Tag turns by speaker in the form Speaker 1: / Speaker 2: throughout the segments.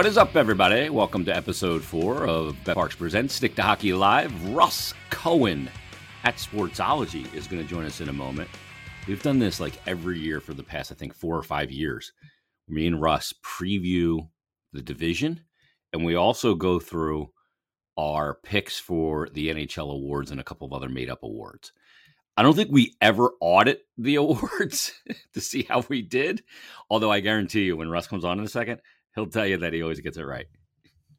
Speaker 1: What is up, everybody? Welcome to episode four of Parx Presents Stick to Hockey Live. Russ Cohen at Sportsology is going to join us in a moment. We've done this like every year for the past, I think, four or five years. Me and Russ preview the division, and we also go through our picks for the NHL awards and a couple of other made up awards. I don't think we ever audit the awards to see how we did. Although I guarantee you, when Russ comes on in a second, he'll tell you that he always gets it right.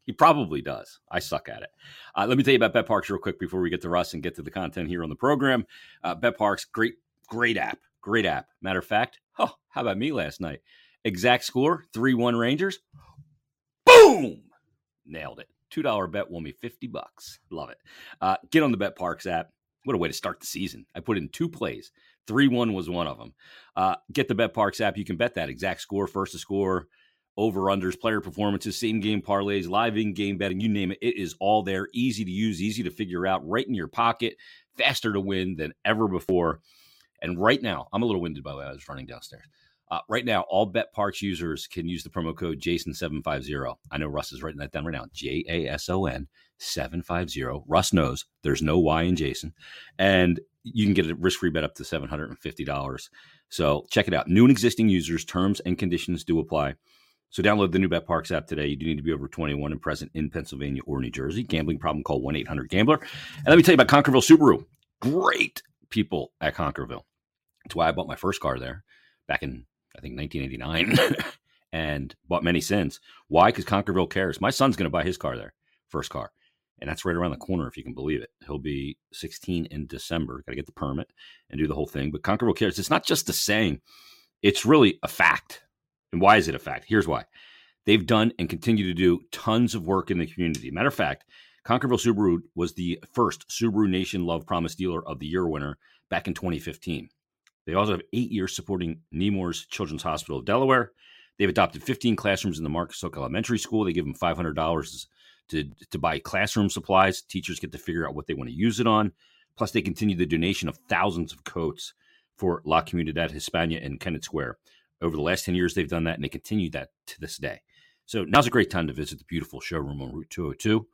Speaker 1: He probably does. I suck at it. Uh, let me tell you about BetParx real quick before we get to Russ and get to the content here on the program. Uh, Parx great, great app. Great app. Matter of fact, oh, how about me last night? Exact score 3 1 Rangers. Boom! Nailed it. $2 bet won me 50 bucks. Love it. Uh, get on the BetParx app. What a way to start the season. I put in two plays. 3 1 was one of them. Uh, get the Bet Parks app. You can bet that exact score, first to score, over unders, player performances, same game parlays, live in game betting, you name it. It is all there. Easy to use, easy to figure out, right in your pocket, faster to win than ever before. And right now, I'm a little winded by the way I was running downstairs. Uh, right now, all BetParx users can use the promo code Jason750. I know Russ is writing that down right now. J A S O N 750. Russ knows there's no Y in Jason. And you can get a risk free bet up to $750. So check it out. New and existing users, terms and conditions do apply. So download the new BetParx app today. You do need to be over 21 and present in Pennsylvania or New Jersey. Gambling problem, call 1 800 Gambler. And let me tell you about Concordville Subaru. Great people at Concordville. That's why I bought my first car there back in, I think, 1989 and bought many since. Why? Because Concordville cares. My son's going to buy his car there, first car. And that's right around the corner, if you can believe it. He'll be 16 in December. Got to get the permit and do the whole thing. But Concordville cares. It's not just a saying, it's really a fact and why is it a fact? Here's why. They've done and continue to do tons of work in the community. Matter of fact, Concordville Subaru was the first Subaru Nation Love Promise Dealer of the Year winner back in 2015. They also have eight years supporting Nemours Children's Hospital of Delaware. They've adopted 15 classrooms in the Marcus Hook Elementary School. They give them $500 to, to buy classroom supplies. Teachers get to figure out what they want to use it on. Plus, they continue the donation of thousands of coats for La Comunidad Hispana in Kennett Square. Over the last 10 years, they've done that and they continue that to this day. So now's a great time to visit the beautiful showroom on Route 202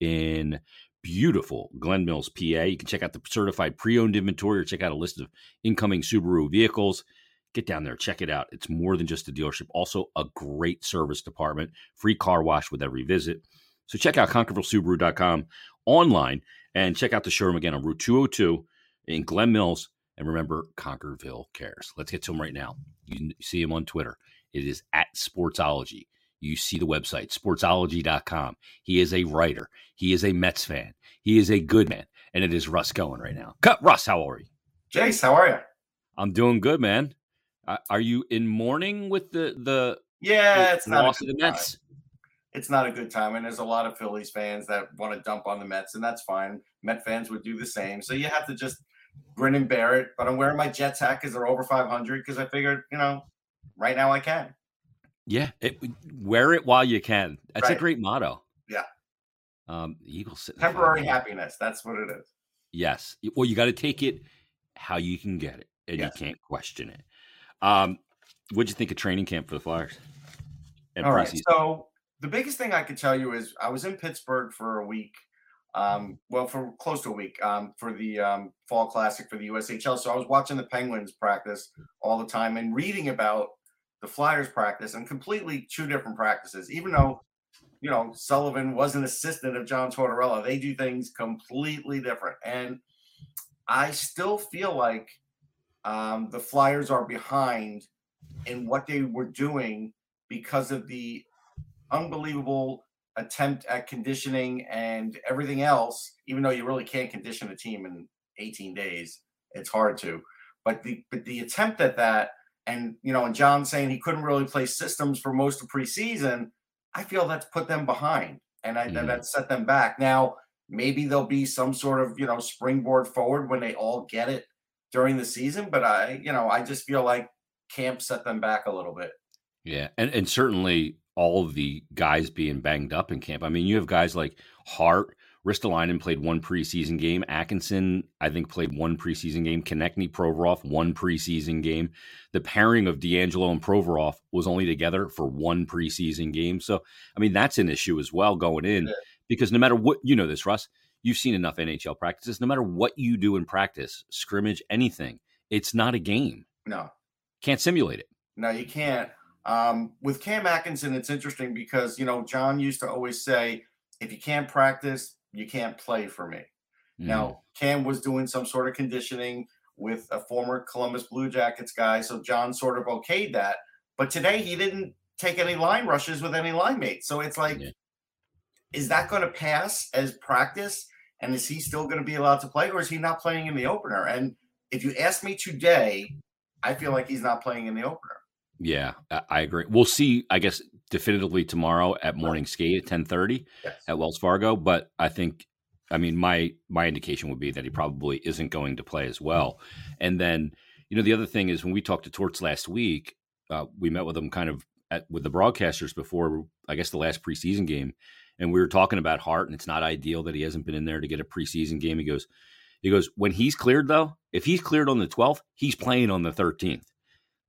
Speaker 1: in beautiful Glen Mills, PA. You can check out the certified pre owned inventory or check out a list of incoming Subaru vehicles. Get down there, check it out. It's more than just a dealership, also a great service department, free car wash with every visit. So check out ConcordvilleSubaru.com online and check out the showroom again on Route 202 in Glen Mills. And remember, Concordville cares. Let's get to him right now. You see him on Twitter. It is at Sportsology. You see the website, sportsology.com. He is a writer. He is a Mets fan. He is a good man. And it is Russ Cohen right now. Cut, Russ, how are you?
Speaker 2: Jace, how are you?
Speaker 1: I'm doing good, man. Are you in mourning with the the
Speaker 2: yeah?
Speaker 1: the
Speaker 2: it's not
Speaker 1: loss of the Mets.
Speaker 2: Time. It's not a good time, and there's a lot of Phillies fans that want to dump on the Mets, and that's fine. Met fans would do the same. So you have to just bear it. But I'm wearing my Jets hat because they're over 500 because I figured, you know, right now I can.
Speaker 1: Yeah, it, wear it while you can. That's
Speaker 2: Right.
Speaker 1: a great motto.
Speaker 2: Yeah.
Speaker 1: Um, the Eagles sit
Speaker 2: Temporary happiness. That's what it is.
Speaker 1: Yes. Well, you got to take it how you can get it, and
Speaker 2: Yes.
Speaker 1: you can't question it. Um, what'd you think of training camp for the Flyers?
Speaker 2: All right. So the biggest thing I could tell you is I was in Pittsburgh for a week. Um, well, for close to a week um, for the um, fall classic for the USHL. So I was watching the Penguins practice all the time and reading about the Flyers practice and completely two different practices. Even though, you know, Sullivan was an assistant of John Tortorella, they do things completely different. And I still feel like um, the Flyers are behind in what they were doing because of the unbelievable attempt at conditioning and everything else, even though you really can't condition a team in 18 days, it's hard to. But the but the attempt at that, and you know, and John saying he couldn't really play systems for most of preseason, I feel that's put them behind and I,
Speaker 1: Mhm.
Speaker 2: that set them back. Now, maybe there'll be some sort of you know springboard forward when they all get it during the season, but I, you know, I just feel like camp set them back a little bit.
Speaker 1: yeah, and and certainly all of the guys being banged up in camp. I mean, you have guys like Hart, Ristolainen played one preseason game. Atkinson, I think, played one preseason game. Konecny, Provorov, one preseason game. The pairing of DeAngelo and Provorov was only together for one preseason game. So, I mean, that's an issue as well going in yeah. because no matter what, you know this, Russ, you've seen enough NHL practices. No matter what you do in practice, scrimmage, anything, it's not a game.
Speaker 2: No.
Speaker 1: Can't simulate it.
Speaker 2: No, you can't. Um, with Cam Atkinson, it's interesting because, you know, John used to always say, if you can't practice, you can't play for me. Mm. Now, Cam was doing some sort of conditioning with a former Columbus Blue Jackets guy. So John sort of okayed that. But today he didn't take any line rushes with any line mates. So it's like, yeah. is that going to pass as practice? And is he still going to be allowed to play or is he not playing in the opener? And if you ask me today, I feel like he's not playing in the opener.
Speaker 1: Yeah, I agree. We'll see, I guess, definitively tomorrow at morning skate at 1030 yes. at Wells Fargo. But I think, I mean, my my indication would be that he probably isn't going to play as well. And then, you know, the other thing is when we talked to Torts last week, uh, we met with him kind of at, with the broadcasters before, I guess, the last preseason game. And we were talking about Hart, and it's not ideal that he hasn't been in there to get a preseason game. He goes, he goes, when he's cleared though, if he's cleared on the 12th, he's playing on the 13th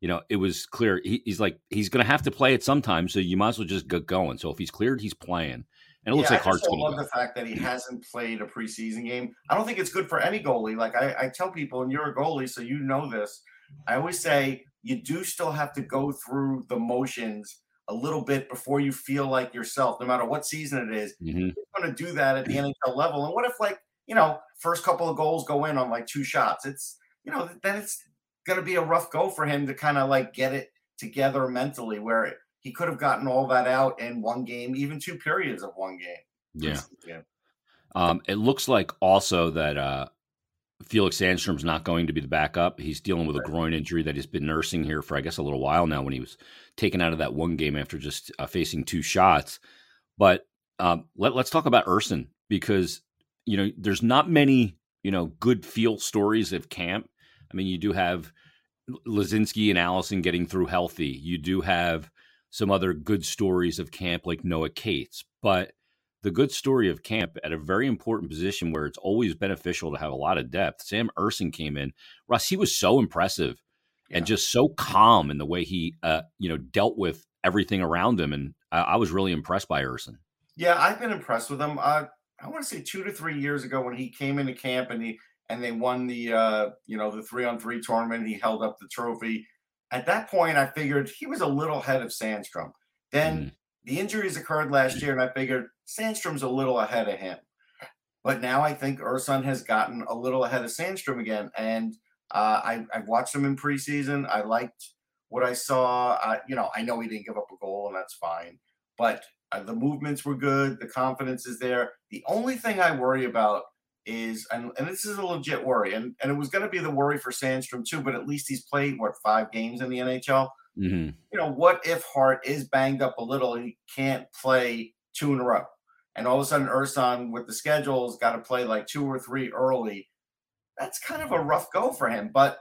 Speaker 1: you know, it was clear he, he's like he's going to have to play it sometime, so you might as well just get going. So if he's cleared, he's playing. And it looks yeah, like Hart's
Speaker 2: going to love the fact that he hasn't played a preseason game. I don't think it's good for any goalie. Like I, I tell people, and you're a goalie, so you know this. I always say you do still have to go through the motions a little bit before you feel like yourself, no matter what season it is. Mm-hmm. You're going to do that at the NHL level. And what if, like, you know, first couple of goals go in on like two shots? It's, you know, then it's going to be a rough go for him to kind of like get it together mentally where he could have gotten all that out in one game, even two periods of one game.
Speaker 1: Yeah. yeah. Um, it looks like also that uh, Felix Sandstrom's not going to be the backup. He's dealing with a groin injury that he's been nursing here for, I guess, a little while now when he was taken out of that one game after just uh, facing two shots. But um, let, us talk about Ersson because, you know, there's not many, you know, good feel stories of camp I mean, you do have Laczynski and Allison getting through healthy. You do have some other good stories of camp like Noah Cates, but the good story of camp at a very important position where it's always beneficial to have a lot of depth. Sam Ersson came in. Russ, he was so impressive yeah. and just so calm in the way he, uh, you know, dealt with everything around him. And I, I was really impressed by Ersson.
Speaker 2: Yeah, I've been impressed with him. Uh, I want to say two to three years ago when he came into camp and he and they won the uh, you know the three on three tournament. He held up the trophy. At that point, I figured he was a little ahead of Sandstrom. Then mm. the injuries occurred last year, and I figured Sandstrom's a little ahead of him. But now I think Ersson has gotten a little ahead of Sandstrom again, and uh, I, I watched him in preseason. I liked what I saw. Uh, you know, I know he didn't give up a goal, and that's fine. But uh, the movements were good. The confidence is there. The only thing I worry about is and, and this is a legit worry and, and it was going to be the worry for sandstrom too but at least he's played what five games in the nhl mm-hmm. you know what if hart is banged up a little and he can't play two in a row and all of a sudden ersson with the schedules got to play like two or three early? That's kind of a rough go for him but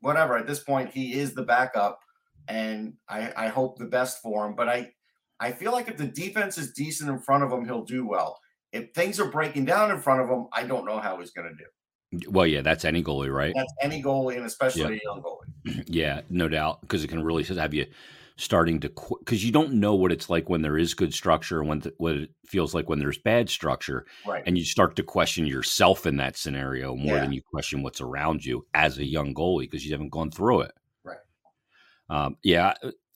Speaker 2: whatever at this point he is the backup and i i hope the best for him but i i feel like if the defense is decent in front of him he'll do well if things are breaking down in front of him, I don't know how he's going to do.
Speaker 1: Well, yeah, that's any goalie, right?
Speaker 2: That's any goalie, and especially yeah. a young goalie.
Speaker 1: Yeah, no doubt, because it can really have you starting to because you don't know what it's like when there is good structure and when th- what it feels like when there's bad structure,
Speaker 2: right?
Speaker 1: And you start to question yourself in that scenario more yeah. than you question what's around you as a young goalie because you haven't gone through it,
Speaker 2: right?
Speaker 1: Um, yeah,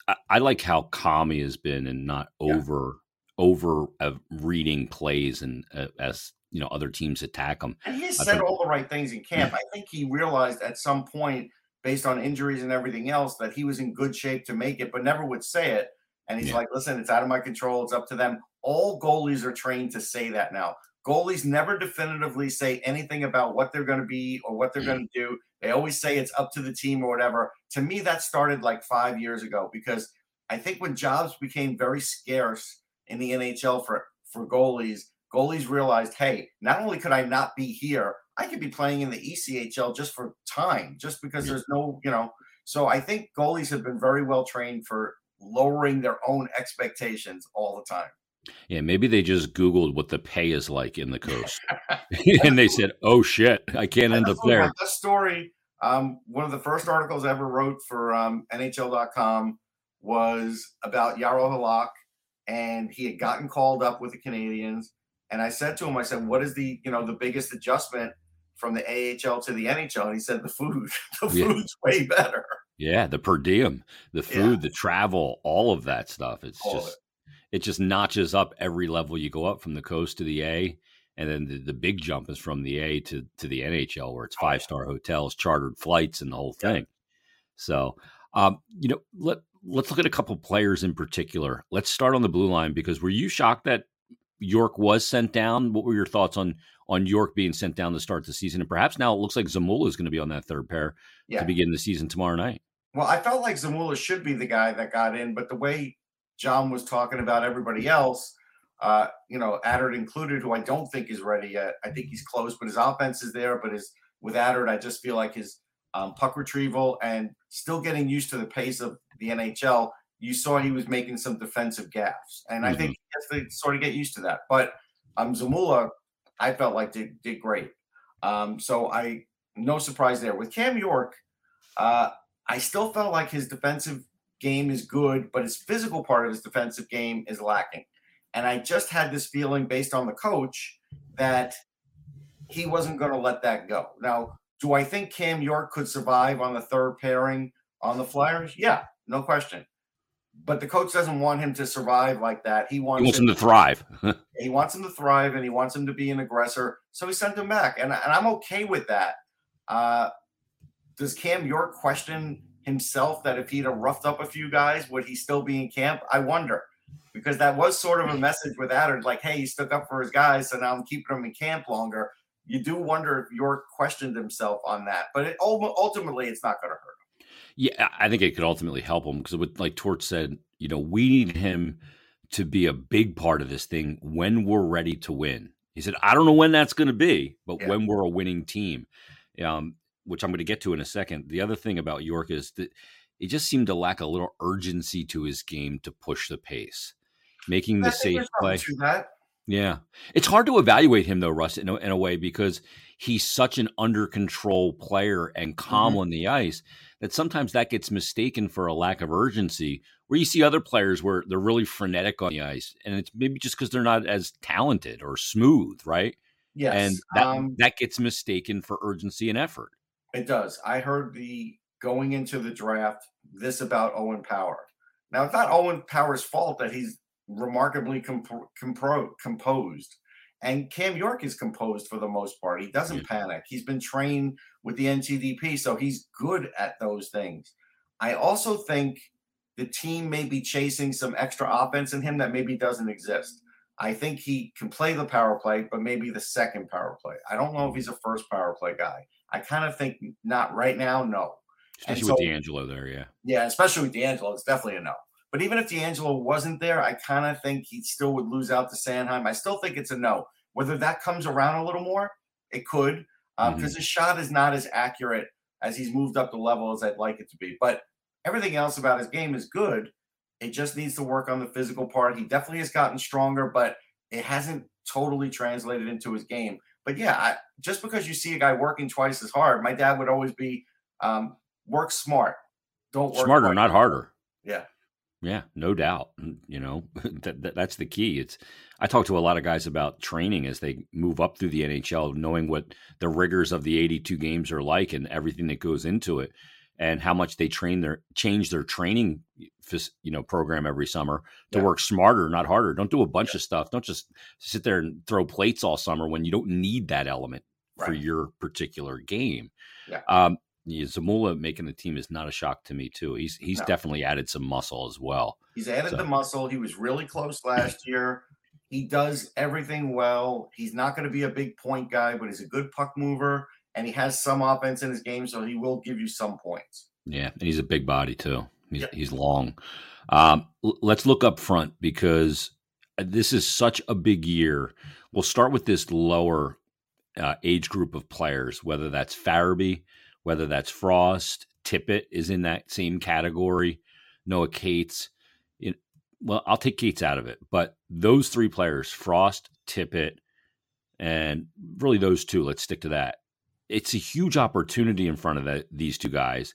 Speaker 1: I, I, like how calm he has been and not yeah. over over uh, reading plays and uh, as you know other teams attack him.
Speaker 2: And he said all the right things in camp. I think he realized at some point, based on injuries and everything else, that he was in good shape to make it, but never would say it. And he's yeah. like, "Listen, it's out of my control. It's up to them." All goalies are trained to say that now. Goalies never definitively say anything about what they're going to be or what they're mm. going to do. They always say it's up to the team or whatever. To me, that started like five years ago because I think when jobs became very scarce in the NHL for for goalies, goalies realized, hey, not only could I not be here, I could be playing in the ECHL just for time, just because there's no, you know. So I think goalies have been very well trained for lowering their own expectations all the time.
Speaker 1: Yeah, maybe they just Googled what the pay is like in the coast, and they said, "Oh shit, I can't end up there."
Speaker 2: That story. Um, one of the first articles I ever wrote for um, NHL.com was about Jaro Halak, and he had gotten called up with the Canadiens. And I said to him, I said, "What is the you know the biggest adjustment from the AHL to the NHL?" And he said, "The food. the yeah. food's way better."
Speaker 1: Yeah, the per diem, the food, yeah. the travel, all of that stuff. It's all just it. it. just notches up every level you go up from the coast to the A. And then the, the big jump is from the A to, to the NHL where it's five star hotels, chartered flights, and the whole thing. Yeah. So, um, you know, let let's look at a couple players in particular. Let's start on the blue line because were you shocked that York was sent down? What were your thoughts on on York being sent down to start the season? And perhaps now it looks like Zamula is going to be on that third pair yeah. to begin the season tomorrow night.
Speaker 2: Well, I felt like Zamula should be the guy that got in, but the way John was talking about everybody else, uh, you know, Attard included, who I don't think is ready yet. I think he's close, but his offense is there. But his with Attard, I just feel like his um, puck retrieval and still getting used to the pace of the NHL. You saw he was making some defensive gaffes, and mm-hmm. I think mm-hmm. he has to sort of get used to that. But um, Zamula, I felt like did did great. Um, so I no surprise there with Cam York. Uh, I still felt like his defensive game is good, but his physical part of his defensive game is lacking. And I just had this feeling based on the coach that he wasn't going to let that go. Now, do I think Cam York could survive on the third pairing on the Flyers? Yeah, no question. But the coach doesn't want him to survive like that. He wants,
Speaker 1: he wants him, him to thrive.
Speaker 2: he wants him to thrive and he wants him to be an aggressor. So he sent him back. And, and I'm okay with that. Uh, does Cam York question himself that if he'd have roughed up a few guys, would he still be in camp? I wonder because that was sort of a message with Attard, like, hey, he stuck up for his guys, so now I'm keeping him in camp longer. You do wonder if York questioned himself on that, but it, ultimately, it's not going to hurt him.
Speaker 1: Yeah, I think it could ultimately help him because, like Torts said, you know, we need him to be a big part of this thing when we're ready to win. He said, I don't know when that's going to be, but yeah. when we're a winning team. Um, which I'm going to get to in a second. The other thing about York is that it just seemed to lack a little urgency to his game to push the pace, making the safe play. Yeah, it's hard to evaluate him though, Russ, in a, in a way because he's such an under control player and calm mm-hmm. on the ice that sometimes that gets mistaken for a lack of urgency. Where you see other players where they're really frenetic on the ice, and it's maybe just because they're not as talented or smooth, right?
Speaker 2: Yes,
Speaker 1: and that um, that gets mistaken for urgency and effort.
Speaker 2: It does. I heard the going into the draft this about Owen Power. Now, it's not Owen Power's fault that he's remarkably comp- compro- composed. And Cam York is composed for the most part. He doesn't yeah. panic. He's been trained with the NTDP, so he's good at those things. I also think the team may be chasing some extra offense in him that maybe doesn't exist. I think he can play the power play, but maybe the second power play. I don't know if he's a first power play guy. I kind of think not right now, no.
Speaker 1: Especially so, with DeAngelo there, yeah.
Speaker 2: Yeah, especially with DeAngelo, it's definitely a no. But even if DeAngelo wasn't there, I kind of think he still would lose out to Sanheim. I still think it's a no. Whether that comes around a little more, it could, because um, mm-hmm. his shot is not as accurate as he's moved up the level as I'd like it to be. But everything else about his game is good. It just needs to work on the physical part. He definitely has gotten stronger, but it hasn't totally translated into his game. But yeah, I, just because you see a guy working twice as hard, my dad would always be um, work smart. Don't work
Speaker 1: smarter, hard. not harder.
Speaker 2: Yeah.
Speaker 1: Yeah, no doubt. You know, that, that, that's the key. It's I talk to a lot of guys about training as they move up through the NHL, knowing what the rigors of the 82 games are like and everything that goes into it and how much they train their change their training you know program every summer to yeah. work smarter not harder don't do a bunch yeah. of stuff don't just sit there and throw plates all summer when you don't need that element right. for your particular game yeah. um Zamula making the team is not a shock to me too. He's he's no. definitely added some muscle as well.
Speaker 2: He's added so. the muscle. He was really close last year. He does everything well. He's not going to be a big point guy, but he's a good puck mover and he has some offense in his game, so he will give you some points.
Speaker 1: Yeah, and he's a big body too. He's yeah. he's long. Um, l- let's look up front because this is such a big year. We'll start with this lower uh, age group of players, whether that's Farabee, whether that's Frost, Tippett is in that same category. Noah Cates. well, I'll take Cates out of it, but those three players, Frost, Tippett, and really those two, let's stick to that. It's a huge opportunity in front of the, these two guys,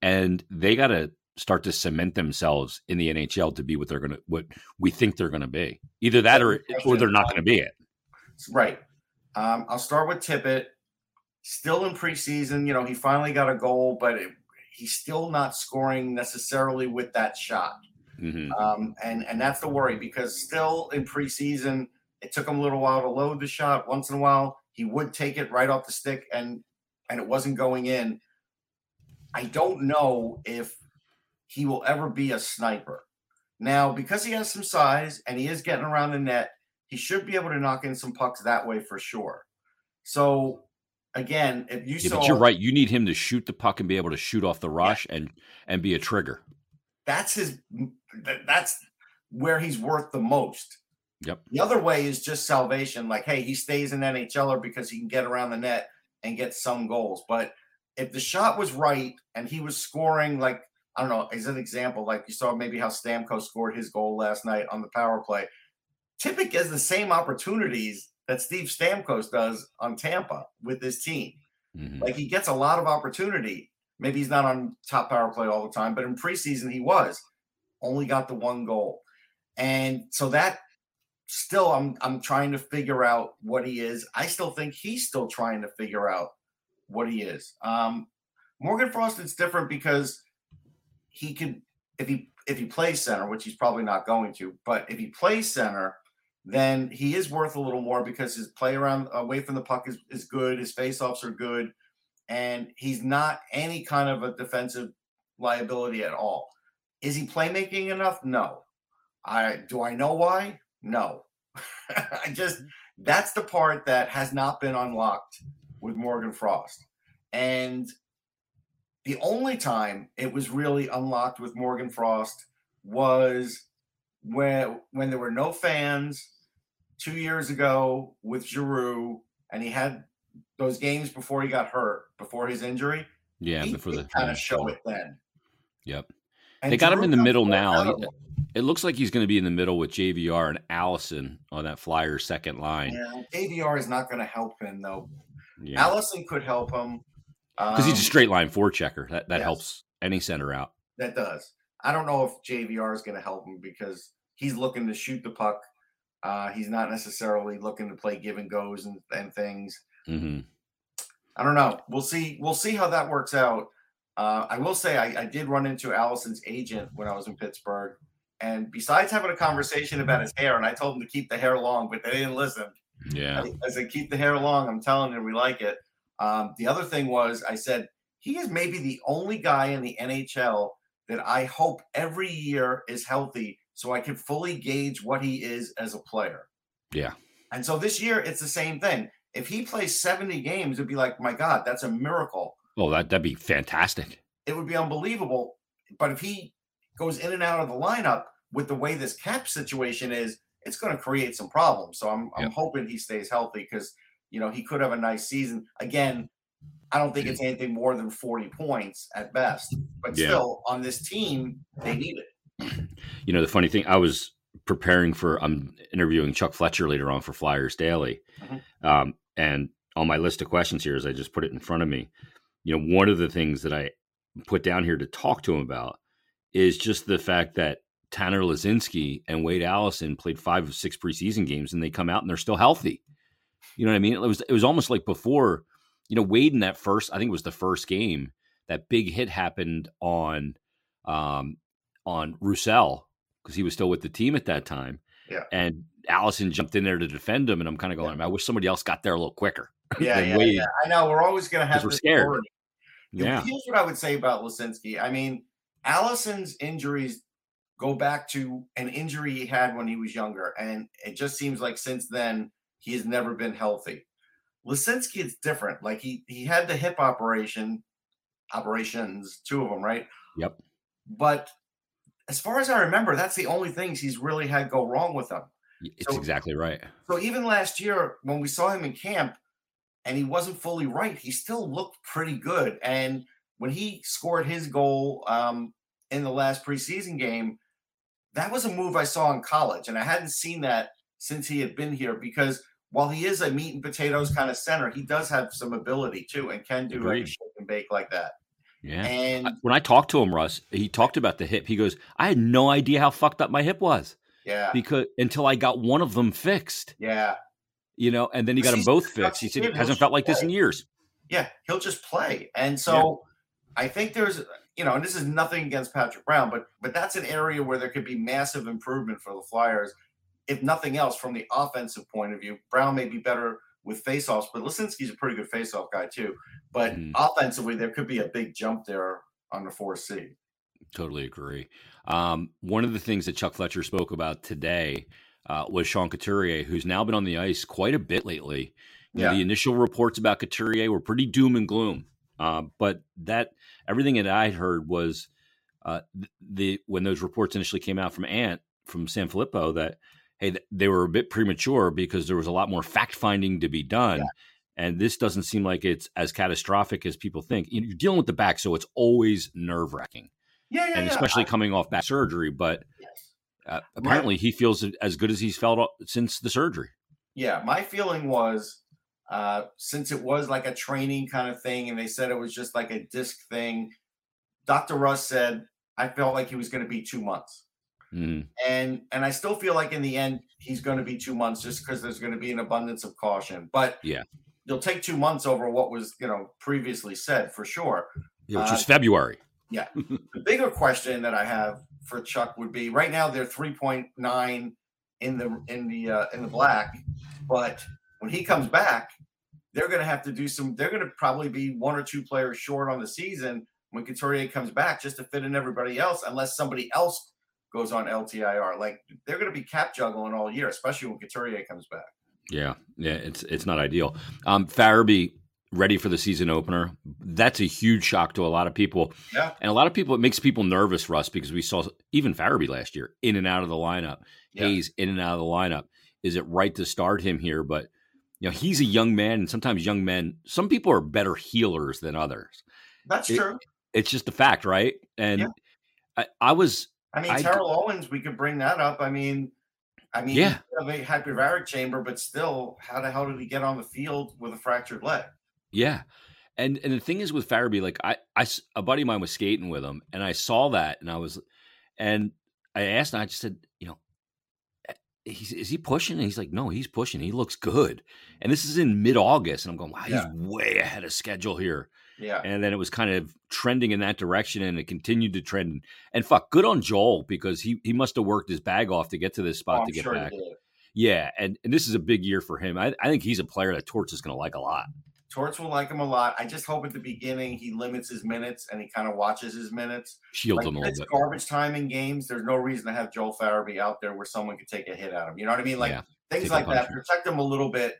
Speaker 1: and they got to start to cement themselves in the NHL to be what they're going to, what we think they're going to be. Either that or, or they're not going to be it.
Speaker 2: Right. Um, I'll start with Tippett. Still in preseason, you know, he finally got a goal, but it, he's still not scoring necessarily with that shot. Mm-hmm. Um, and and that's the worry because still in preseason, it took him a little while to load the shot. Once in a while, he would take it right off the stick, and and it wasn't going in. I don't know if he will ever be a sniper. Now, because he has some size and he is getting around the net, he should be able to knock in some pucks that way for sure. So again, if you yeah,
Speaker 1: saw, but you're right. You need him to shoot the puck and be able to shoot off the rush yeah. and and be a trigger.
Speaker 2: That's his. That's where he's worth the most.
Speaker 1: Yep.
Speaker 2: The other way is just salvation. Like, hey, he stays in NHLer because he can get around the net and get some goals. But if the shot was right and he was scoring, like I don't know, as an example, like you saw maybe how Stamkos scored his goal last night on the power play. Tippett gets the same opportunities that Steve Stamkos does on Tampa with his team. Mm-hmm. Like he gets a lot of opportunity. Maybe he's not on top power play all the time, but in preseason he was. Only got the one goal. And so that still I'm I'm trying to figure out what he is. I still think he's still trying to figure out what he is. Um Morgan Frost is different because he could if he if he plays center, which he's probably not going to, but if he plays center, then he is worth a little more because his play around away from the puck is, is good, his faceoffs are good, and he's not any kind of a defensive liability at all. Is he playmaking enough? No. I do I know why? No. I just that's the part that has not been unlocked with Morgan Frost. And the only time it was really unlocked with Morgan Frost was when when there were no fans two years ago with Giroux, and he had those games before he got hurt, before his injury.
Speaker 1: Yeah, before the
Speaker 2: kind of show it then.
Speaker 1: Yep. And they got Giroux him in the middle now. it looks like he's going to be in the middle with JVR and Allison on that flyer second line.
Speaker 2: Yeah, JVR is not going to help him though. Yeah. Allison could help him
Speaker 1: because um, he's a um, straight line four forechecker. That that yes, helps any center out.
Speaker 2: That does. I don't know if JVR is going to help him because he's looking to shoot the puck. Uh, he's not necessarily looking to play give and goes and, and things. Mm-hmm. I don't know. We'll see. We'll see how that works out. Uh, I will say I, I, did run into Allison's agent when I was in Pittsburgh, and besides having a conversation about his hair, and I told him to keep the hair long, but they didn't listen.
Speaker 1: Yeah,
Speaker 2: I, I said keep the hair long. I'm telling you, we like it. Um, the other thing was I said he is maybe the only guy in the NHL that I hope every year is healthy so I can fully gauge what he is as a player.
Speaker 1: Yeah.
Speaker 2: And so this year it's the same thing. If he plays 70 games, it'd be like, my God, that's a miracle.
Speaker 1: Oh, that, that'd be fantastic.
Speaker 2: It would be unbelievable. But if he goes in and out of the lineup with the way this cap situation is, it's going to create some problems. So I'm, I'm hoping he stays healthy because, you know, he could have a nice season. Again, I don't think it's anything more than 40 points at best. But yeah. still, on this team, they need it.
Speaker 1: You know, the funny thing, I was preparing for, I'm interviewing Chuck Fletcher later on for Flyers Daily. Mm-hmm. Um, and on my list of questions here, as I just put it in front of me, you know, one of the things that I put down here to talk to him about is just the fact that Tanner Laczynski and Wade Allison played five of six preseason games and they come out and they're still healthy. You know what I mean? It was it was almost like before you know, Wade in that first, I think it was the first game, that big hit happened on um on Roussel because he was still with the team at that time.
Speaker 2: Yeah.
Speaker 1: And Allison jumped in there to defend him, and I'm kind of going, yeah. I wish somebody else got there a little quicker.
Speaker 2: Yeah, yeah, yeah, I know. We're always going to have.
Speaker 1: We're scared.
Speaker 2: Yeah. Here's what I would say about Laczynski. I mean, Allison's injuries go back to an injury he had when he was younger, and it just seems like since then he has never been healthy. Laczynski is different. Like he he had the hip operation, operations, two of them, right?
Speaker 1: Yep.
Speaker 2: But as far as I remember, that's the only things he's really had go wrong with him.
Speaker 1: It's so, exactly right.
Speaker 2: So even last year, when we saw him in camp and he wasn't fully right, he still looked pretty good. And when he scored his goal um, in the last preseason game, that was a move I saw in college, and I hadn't seen that since he had been here because while he is a meat and potatoes kind of center, he does have some ability too and can do Agreed. like shake and bake like that.
Speaker 1: Yeah. And when I talked to him, Russ, he talked about the hip. He goes, I had no idea how fucked up my hip was.
Speaker 2: Yeah.
Speaker 1: Because until I got one of them fixed.
Speaker 2: Yeah.
Speaker 1: You know, and then he got them both fixed. He said it hasn't felt like play. this in years.
Speaker 2: Yeah, he'll just play. And so yeah. I think there's you know, and this is nothing against Patrick Brown, but but that's an area where there could be massive improvement for the Flyers. If nothing else, from the offensive point of view, Brown may be better with faceoffs, but Laczynski's a pretty good faceoff guy too. But mm. offensively, there could be a big jump there on the four C.
Speaker 1: Totally agree. Um, one of the things that Chuck Fletcher spoke about today uh, was Sean Couturier, who's now been on the ice quite a bit lately. You yeah. Know, the initial reports about Couturier were pretty doom and gloom, uh, but that everything that I heard was uh, the when those reports initially came out from Ant from Sanfilippo that hey they were a bit premature because there was a lot more fact finding to be done. Yeah and this doesn't seem like it's as catastrophic as people think. You're dealing with the back, so it's always nerve wracking.
Speaker 2: Yeah, yeah,
Speaker 1: and
Speaker 2: yeah.
Speaker 1: especially I, coming off back surgery. But yes. uh, apparently, right. he feels as good as he's felt since the surgery.
Speaker 2: Yeah, my feeling was uh, since it was like a training kind of thing, and they said it was just like a disc thing. Dr. Russ said I felt like he was going to be two months. Mm. And and I still feel like in the end he's going to be two months just because there's going to be an abundance of caution. But
Speaker 1: yeah,
Speaker 2: you'll take two months over what was you know previously said for sure.
Speaker 1: Yeah, which uh, is February.
Speaker 2: Yeah. the bigger question that I have for Chuck would be right now they're 3.9 in the in the uh, in the black, but when he comes back, they're going to have to do some. They're going to probably be one or two players short on the season when Couturier comes back just to fit in everybody else, unless somebody else goes on LTIR. Like they're going to be cap juggling all year, especially when Couturier comes back.
Speaker 1: Yeah, yeah, it's it's not ideal. Um, Farabee ready for the season opener. That's a huge shock to a lot of people.
Speaker 2: Yeah,
Speaker 1: and a lot of people it makes people nervous, Russ, because we saw even Farabee last year in and out of the lineup. Yeah. Hayes in and out of the lineup. Is it right to start him here? But you know, he's a young man, and sometimes young men. Some people are better healers than others.
Speaker 2: That's
Speaker 1: it,
Speaker 2: true.
Speaker 1: It's just a fact, right? And yeah. I, I was.
Speaker 2: I mean, Terrell Owens, we could bring that up. I mean, I mean,
Speaker 1: yeah,
Speaker 2: have a hyperbaric chamber, but still, how the hell did he get on the field with a fractured leg?
Speaker 1: Yeah, and and the thing is with Farabee, like I, I, a buddy of mine was skating with him, and I saw that, and I was, and I asked, him, I just said, you know, eh, he's is he pushing? And he's like, no, he's pushing. He looks good, and this is in mid August, and I'm going, wow, yeah. he's way ahead of schedule here.
Speaker 2: Yeah.
Speaker 1: And then it was kind of trending in that direction and it continued to trend. And fuck, good on Joel because he he must have worked his bag off to get to this spot
Speaker 2: oh,
Speaker 1: to get
Speaker 2: sure
Speaker 1: back. Yeah, and, and this is a big year for him. I, I think he's a player that Torts is going to like a lot.
Speaker 2: Torts will like him a lot. I just hope at the beginning he limits his minutes and he kind of watches his minutes.
Speaker 1: Shields
Speaker 2: like,
Speaker 1: him a little
Speaker 2: bit. garbage time in games. There's no reason to have Joel Farabee out there where someone could take a hit at him. You know what I mean? Like yeah, things like that. Protect him a little bit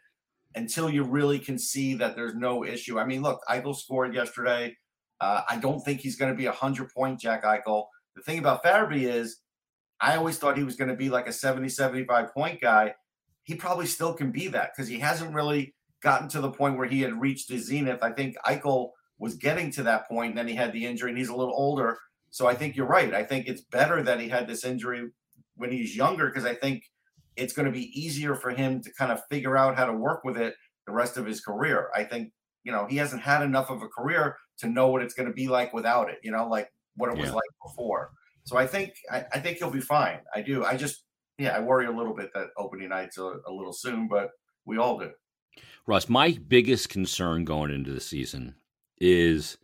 Speaker 2: until you really can see that there's no issue. I mean, look, Eichel scored yesterday. Uh, I don't think he's going to be a hundred point Jack Eichel. The thing about Farabee is, I always thought he was going to be like a 70, 75 point guy. He probably still can be that because he hasn't really gotten to the point where he had reached his zenith. I think Eichel was getting to that point, and then he had the injury, and he's a little older. So I think you're right. I think it's better that he had this injury when he's younger because I think it's going to be easier for him to kind of figure out how to work with it the rest of his career. I think, you know, he hasn't had enough of a career to know what it's going to be like without it, you know, like what it yeah. was like before. So I think I, I, think he'll be fine. I do. I just yeah, I worry a little bit that opening night's a, a little soon, but we all do.
Speaker 1: Russ, my biggest concern going into the season is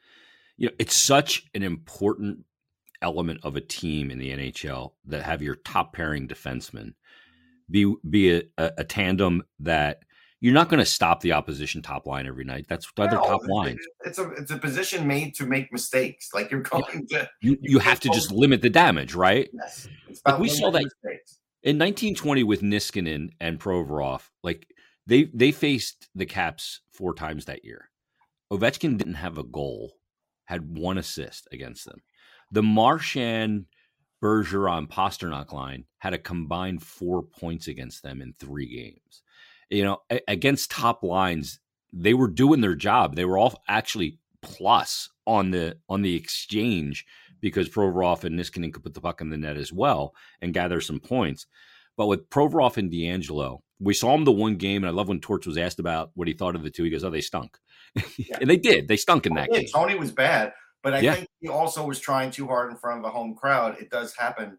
Speaker 1: you know, it's such an important element of a team in the NHL that have your top pairing defenseman be be a, a tandem that you're not going to stop the opposition top line every night. That's no, top line.
Speaker 2: It's a it's a position made to make mistakes. Like you're going to
Speaker 1: you, you have to just limit the damage, right?
Speaker 2: Yes.
Speaker 1: Like we saw that mistakes. in 1920 with Niskanen and Provorov. Like they they faced the Caps four times that year. Ovechkin didn't have a goal, had one assist against them. The Marchand Bergeron Pastrnak line had a combined four points against them in three games you know, against top lines, they were doing their job. They were all actually plus on the on the exchange because Provorov and Niskanen could put the puck in the net as well and gather some points. But with Provorov and DeAngelo, we saw him the one game, and I love when Torts was asked about what he thought of the two. He goes, "Oh, they stunk," yeah. and they did. They stunk in that
Speaker 2: yeah,
Speaker 1: game.
Speaker 2: Tony was bad, but I yeah. think he also was trying too hard in front of a home crowd. It does happen.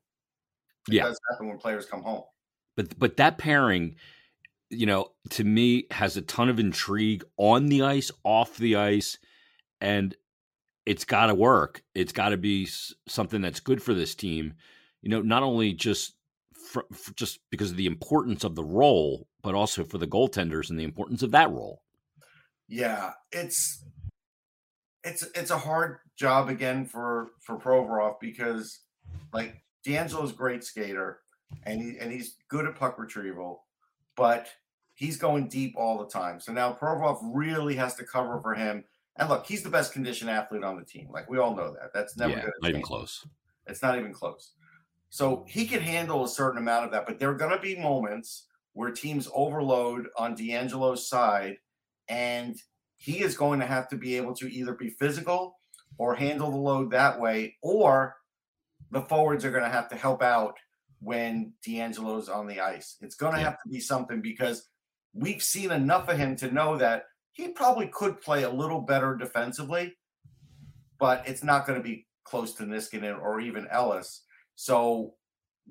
Speaker 2: It yeah. does happen when players come home.
Speaker 1: But but that pairing, you know, to me has a ton of intrigue on the ice, off the ice, and it's got to work. It's got to be something that's good for this team. You know, not only just for, for just because of the importance of the role, but also for the goaltenders and the importance of that role.
Speaker 2: Yeah, it's it's it's a hard job again for for Provorov because like DeAngelo's great skater and he and he's good at puck retrieval, but he's going deep all the time. So now Provorov really has to cover for him. And look, he's the best conditioned athlete on the team. Like we all know that. That's never
Speaker 1: yeah, not even close.
Speaker 2: It's not even close. So he can handle a certain amount of that, but there are going to be moments where teams overload on DeAngelo's side, and he is going to have to be able to either be physical or handle the load that way, or the forwards are going to have to help out when DeAngelo's on the ice. It's going to yeah. have to be something because we've seen enough of him to know that he probably could play a little better defensively, but it's not going to be close to Niskanen or even Ellis. So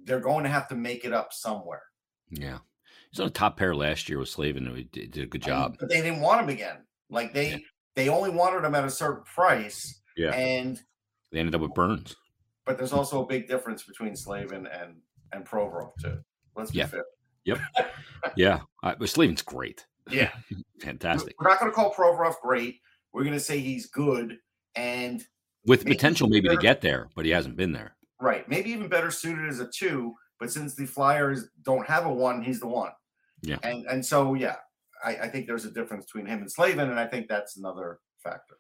Speaker 2: they're going to have to make it up somewhere.
Speaker 1: Yeah. He's on a top pair last year with Slavin. He did, a good job.
Speaker 2: But they didn't want him again. Like they yeah. they only wanted him at a certain price.
Speaker 1: Yeah.
Speaker 2: And
Speaker 1: they ended up with Burns.
Speaker 2: But there's also a big difference between Slavin and and Provorov too. Let's be
Speaker 1: yeah.
Speaker 2: fair.
Speaker 1: Yep. yeah. Uh, but Slavin's great.
Speaker 2: Yeah.
Speaker 1: Fantastic.
Speaker 2: We're not going to call Provorov great. We're going to say he's good and
Speaker 1: with potential maybe better, to get there, but he hasn't been there.
Speaker 2: Right. Maybe even better suited as a two, but since the Flyers don't have a one, he's the one.
Speaker 1: Yeah.
Speaker 2: And and so yeah, I, I think there's a difference between him and Slavin, and I think that's another factor.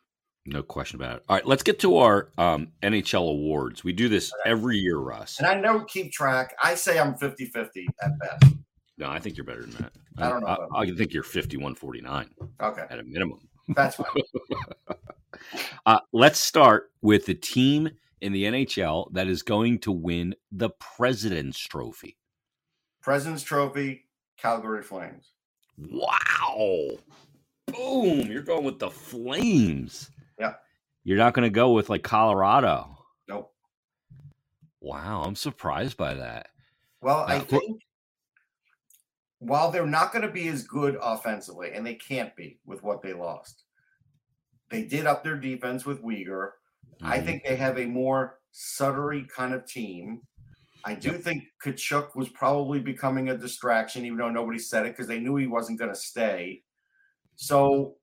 Speaker 1: No question about it. All right, let's get to our um, NHL awards. We do this every year, Russ.
Speaker 2: And I don't keep track. I say I'm 50 50 at best.
Speaker 1: No, I think you're better than that.
Speaker 2: I don't know.
Speaker 1: I, I think you're 51 49.
Speaker 2: Okay.
Speaker 1: At a minimum.
Speaker 2: That's fine.
Speaker 1: uh, let's start with the team in the NHL that is going to win the President's Trophy.
Speaker 2: President's Trophy, Calgary Flames.
Speaker 1: Wow. Boom. You're going with the Flames.
Speaker 2: Yeah.
Speaker 1: You're not going to go with like Colorado.
Speaker 2: Nope.
Speaker 1: Wow. I'm surprised by that.
Speaker 2: Well, I think while they're not going to be as good offensively, and they can't be with what they lost, they did up their defense with Weegar. Mm-hmm. I think they have a more Suttery kind of team. I do yep. think Tkachuk was probably becoming a distraction, even though nobody said it because they knew he wasn't going to stay. So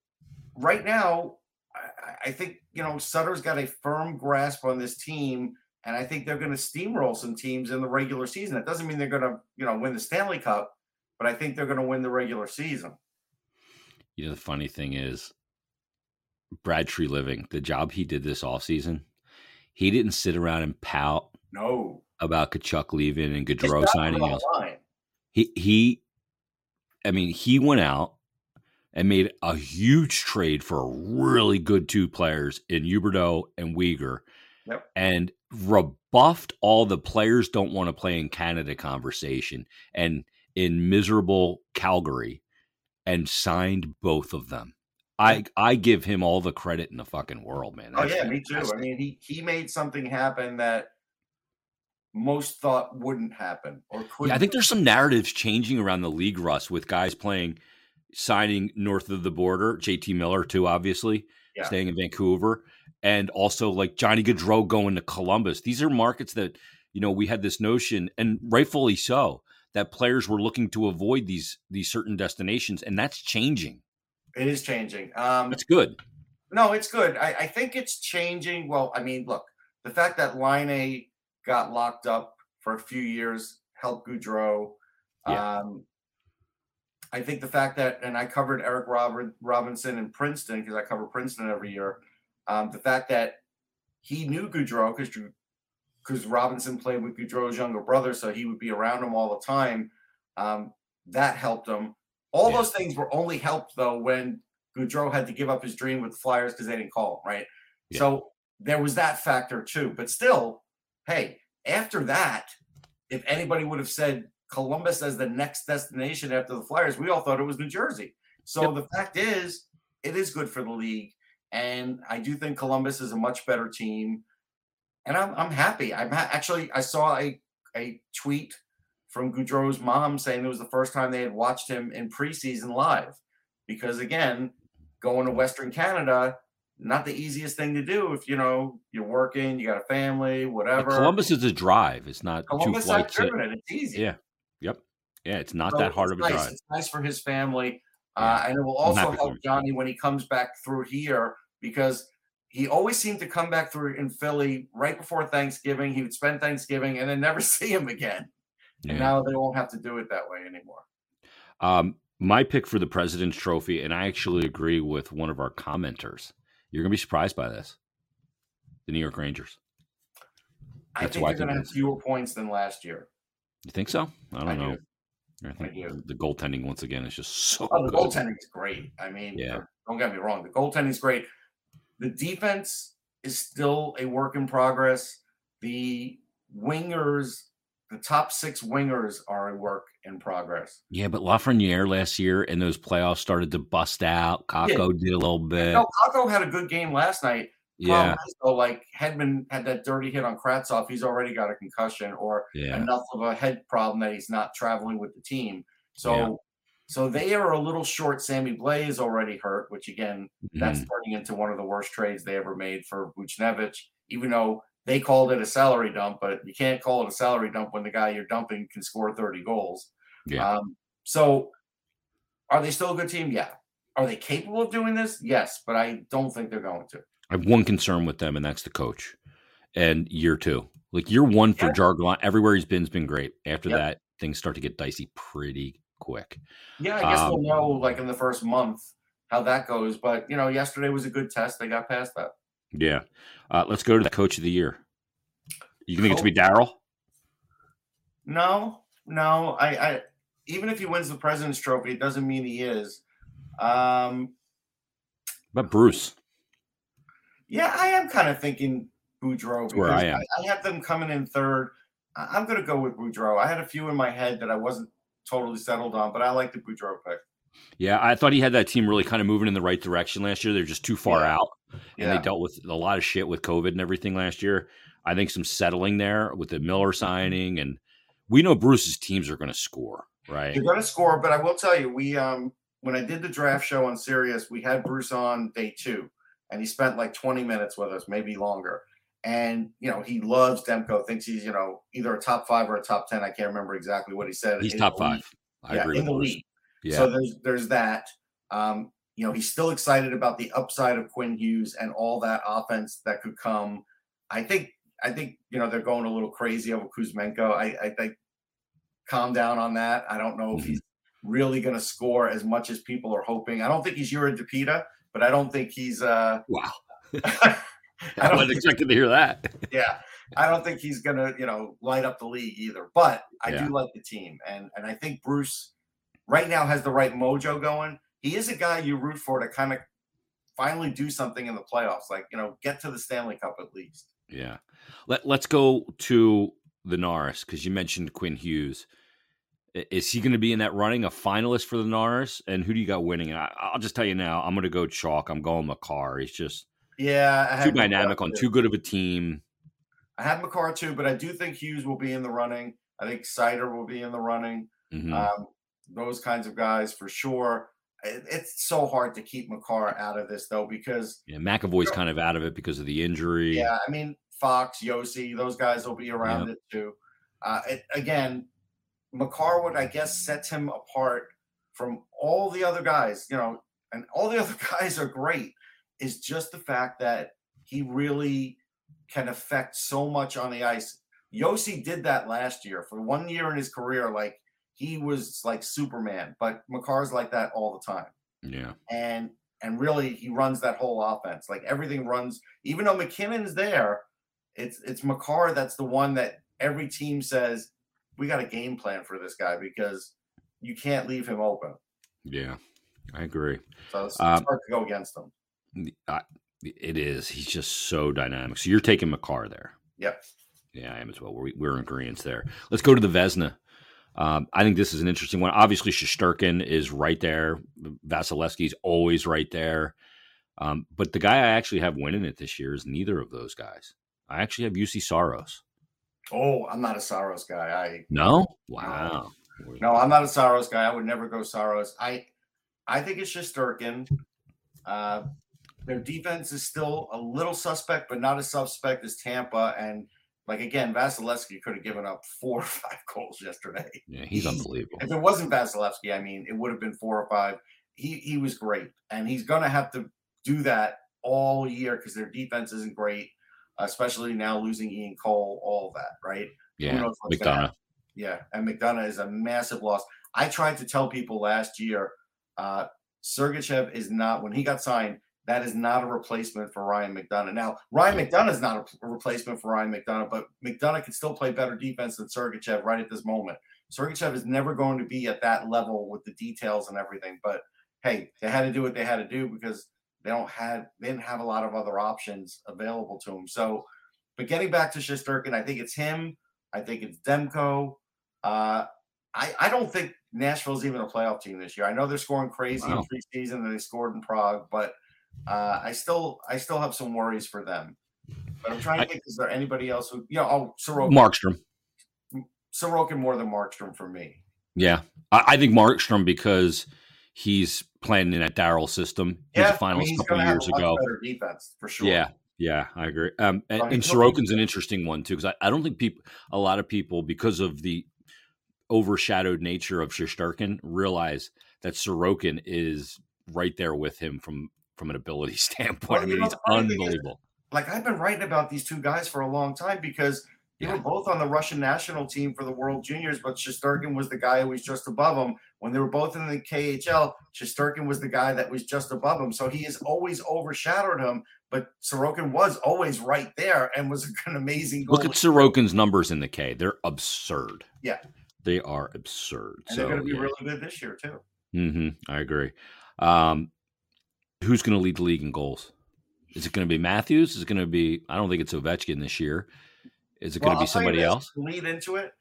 Speaker 2: right now, I, I, think you know Sutter's got a firm grasp on this team, and I think they're going to steamroll some teams in the regular season. It doesn't mean they're going to you know win the Stanley Cup, but I think they're going to win the regular season.
Speaker 1: You know, the funny thing is, Brad Treliving, the job he did this off season, he didn't sit around and pout.
Speaker 2: No
Speaker 1: about Tkachuk leaving and Gaudreau signing. He he, I mean, he went out and made a huge trade for really good two players in Huberdeau and Weegar,
Speaker 2: yep.
Speaker 1: and rebuffed all the players don't want to play in Canada conversation and in miserable Calgary, and signed both of them. I I give him all the credit in the fucking world, man.
Speaker 2: Oh, That's oh yeah, me too. I mean, he he made something happen that most thought wouldn't happen or could.
Speaker 1: Yeah, I think there's some narratives changing around the league, Russ, with guys playing, signing north of the border. JT Miller, too, obviously, yeah. staying in Vancouver, and also like Johnny Gaudreau going to Columbus. These are markets that you know we had this notion, and rightfully so, that players were looking to avoid these these certain destinations, and that's changing.
Speaker 2: It is changing. Um,
Speaker 1: that's good.
Speaker 2: No, it's good. I, I think it's changing. Well, I mean, look, the fact that Laine got locked up for a few years, helped Gaudreau. Yeah. Um, I think the fact that, and I covered Eric Robert, Robinson in Princeton because I cover Princeton every year. Um, the fact that he knew Gaudreau because because Robinson played with Gaudreau's younger brother, so he would be around him all the time. Um, that helped him. All yeah. those things were only helped though when Gaudreau had to give up his dream with the Flyers because they didn't call him, right? Yeah. So there was that factor too. But still, hey, after that, if anybody would have said Columbus as the next destination after the Flyers, we all thought it was New Jersey. So yep. the fact is, it is good for the league. And I do think Columbus is a much better team. And I'm, I'm happy. I'm ha- actually, I saw a, a tweet from Gaudreau's mom saying it was the first time they had watched him in preseason live. Because again, going to Western Canada, not the easiest thing to do if you know you're working, you got a family, whatever.
Speaker 1: Columbus is a drive. It's not
Speaker 2: Columbus
Speaker 1: two flights.
Speaker 2: Driven, and it's easy.
Speaker 1: Yeah. Yep. Yeah, it's not so that hard of a
Speaker 2: nice.
Speaker 1: drive.
Speaker 2: It's nice for his family. Uh, and it will also help Johnny when he comes back through here because he always seemed to come back through in Philly right before Thanksgiving. He would spend Thanksgiving and then never see him again. Yeah. And now they won't have to do it that way anymore.
Speaker 1: Um, my pick for the President's Trophy, and I actually agree with one of our commenters. You're going to be surprised by this. The New York Rangers.
Speaker 2: That's I think they're going to have fewer points than last year.
Speaker 1: You think so? I don't I know. Do. I think I the goaltending once again is just so.
Speaker 2: Oh, the goaltending is great. I mean, yeah. Don't get me wrong. The goaltending is great. The defense is still a work in progress. The wingers, the top six wingers, are a work in progress.
Speaker 1: Yeah, but Lafreniere last year in those playoffs started to bust out. Kakko yeah. did a little bit.
Speaker 2: No, Kakko had a good game last night. Yeah. So like Hedman had that dirty hit on Kravtsov, he's already got a concussion or yeah. enough of a head problem that he's not traveling with the team. So yeah. so they are a little short. Sammy is already hurt, which again, mm-hmm. that's turning into one of the worst trades they ever made for Buchnevich, even though they called it a salary dump, but you can't call it a salary dump when the guy you're dumping can score 30 goals. Yeah. Um, so are they still a good team? Yeah. Are they capable of doing this? Yes, but I don't think they're going to.
Speaker 1: I have one concern with them, and that's the coach. And year two, like year one for yeah. Jargon, everywhere he's been's been great. After yep. that, things start to get dicey pretty quick.
Speaker 2: Yeah, I guess um, we'll know like in the first month how that goes. But you know, yesterday was a good test. They got past that.
Speaker 1: Yeah. Uh, let's go to the coach of the year. You think coach? it's to be Darryl?
Speaker 2: No, no. I, I even if he wins the President's Trophy, it doesn't mean he is. Um,
Speaker 1: but Bruce.
Speaker 2: Yeah, I am kind of thinking Boudreau because I, I, I, have them coming in third. I'm going to go with Boudreau. I had a few in my head that I wasn't totally settled on, but I like the Boudreau pick.
Speaker 1: Yeah, I thought he had that team really kind of moving in the right direction last year. They're just too far yeah. out, and yeah. they dealt with a lot of shit with COVID and everything last year. I think some settling there with the Miller signing, and we know Bruce's teams are going to score, right?
Speaker 2: They're going to score, but I will tell you, we um when I did the draft show on Sirius, we had Bruce on day two, and he spent like 20 minutes with us, maybe longer. And you know, he loves Demko, thinks he's, you know, either a top five or a top 10. I can't remember exactly what he said.
Speaker 1: He's top five. I
Speaker 2: yeah,
Speaker 1: agree
Speaker 2: in the league. Yeah. So there's there's that. Um, you know, he's still excited about the upside of Quinn Hughes and all that offense that could come. I think I think you know they're going a little crazy over Kuzmenko. I, I think calm down on that. I don't know if mm-hmm. he's really going to score as much as people are hoping. I don't think he's Jiri Dopita, but I don't think he's. uh
Speaker 1: Wow. I wasn't expecting to hear that.
Speaker 2: yeah, I don't think he's going to you know light up the league either. But I yeah. do like the team, and and I think Bruce right now has the right mojo going. He is a guy you root for to kind of finally do something in the playoffs, like you know, get to the Stanley Cup at least.
Speaker 1: Yeah. Let Let's go to the Norris because you mentioned Quinn Hughes. Is he going to be in that running, a finalist for the Norris? And who do you got winning? I, will just tell you now, I'm going to go chalk. I'm going Makar. He's just
Speaker 2: yeah
Speaker 1: too dynamic on too good of a team.
Speaker 2: I have Makar too, but I do think Hughes will be in the running. I think Seider will be in the running. Mm-hmm. Um, those kinds of guys for sure. It, it's so hard to keep Makar out of this though because
Speaker 1: yeah, McAvoy's kind of out of it because of the injury.
Speaker 2: Yeah, I mean Fox, Josi, those guys will be around yep. it too. Uh, it, again, McCarwood, I guess, sets him apart from all the other guys, you know, and all the other guys are great, is just the fact that he really can affect so much on the ice. Josi did that last year for one year in his career. Like he was like Superman, but Makar's like that all the time.
Speaker 1: Yeah.
Speaker 2: And and really he runs that whole offense. Like everything runs, even though MacKinnon's there, it's it's Makar that's the one that every team says we got a game plan for this guy because you can't leave him open.
Speaker 1: Yeah, I agree.
Speaker 2: So it's, it's um, hard to go against him.
Speaker 1: I, It is. He's just so dynamic. So you're taking Makar there.
Speaker 2: Yep.
Speaker 1: Yeah, I am as well. We're, we're in agreement there. Let's go to the Vezina. Um, I think this is an interesting one. Obviously, Shesterkin is right there. Vasilevskiy's always right there. Um, but the guy I actually have winning it this year is neither of those guys. I actually have Juuse Saros.
Speaker 2: Oh, I'm not a Saros guy. I
Speaker 1: no. Wow.
Speaker 2: No, I'm not a Saros guy. I would never go Saros. I I think it's Shesterkin. Uh, their defense is still a little suspect, but not as suspect as Tampa. And like again, Vasilevskiy could have given up four or five goals yesterday.
Speaker 1: Yeah, he's unbelievable.
Speaker 2: If it wasn't Vasilevskiy, I mean, it would have been four or five. He he was great, and he's gonna have to do that all year because their defense isn't great, especially now losing Ian Cole, all that, right?
Speaker 1: Yeah, McDonagh.
Speaker 2: Yeah, and McDonagh is a massive loss. I tried to tell people last year, uh, Sergachev is not when he got signed. That is not a replacement for Ryan McDonagh. Now, Ryan McDonagh is not a replacement for Ryan McDonagh, but McDonagh can still play better defense than Sergachev right at this moment. Sergachev is never going to be at that level with the details and everything. But hey, they had to do what they had to do because they don't have they didn't have a lot of other options available to them. So, but getting back to Shesterkin, I think it's him. I think it's Demko. Uh, I I don't think Nashville's even a playoff team this year. I know they're scoring crazy wow. in preseason and they scored in Prague, but uh, I still I still have some worries for them. But I'm trying to think: is there anybody else who you know? Oh, Sorokin.
Speaker 1: Markstrom.
Speaker 2: Sorokin more than Markstrom for me.
Speaker 1: Yeah, I, I think Markstrom because he's playing in that Darryl system. He's
Speaker 2: yeah,
Speaker 1: a finals
Speaker 2: I mean,
Speaker 1: couple years ago.
Speaker 2: defense for sure.
Speaker 1: Yeah, yeah, I agree. Um, and, and Sorokin's an interesting one too because I, I don't think people, a lot of people, because of the overshadowed nature of Shesterkin, realize that Sorokin is right there with him from from an ability standpoint. Well, I mean, he's unbelievable.
Speaker 2: Is, like I've been writing about these two guys for a long time because they yeah. were both on the Russian national team for the World Juniors, but Shesterkin was the guy who was just above him. When they were both in the KHL, Shesterkin was the guy that was just above him. So he has always overshadowed him, but Sorokin was always right there and was an amazing
Speaker 1: Look at Sorokin's numbers in the K. They're absurd.
Speaker 2: Yeah.
Speaker 1: They are absurd.
Speaker 2: And
Speaker 1: so,
Speaker 2: they're going to be
Speaker 1: yeah.
Speaker 2: really good this year, too.
Speaker 1: Mm-hmm. I agree. Um, who's going to lead the league in goals? Is it going to be Matthews? Is it going to be, I don't think it's Ovechkin this year. Is it well, going to be somebody else?
Speaker 2: Lead into it.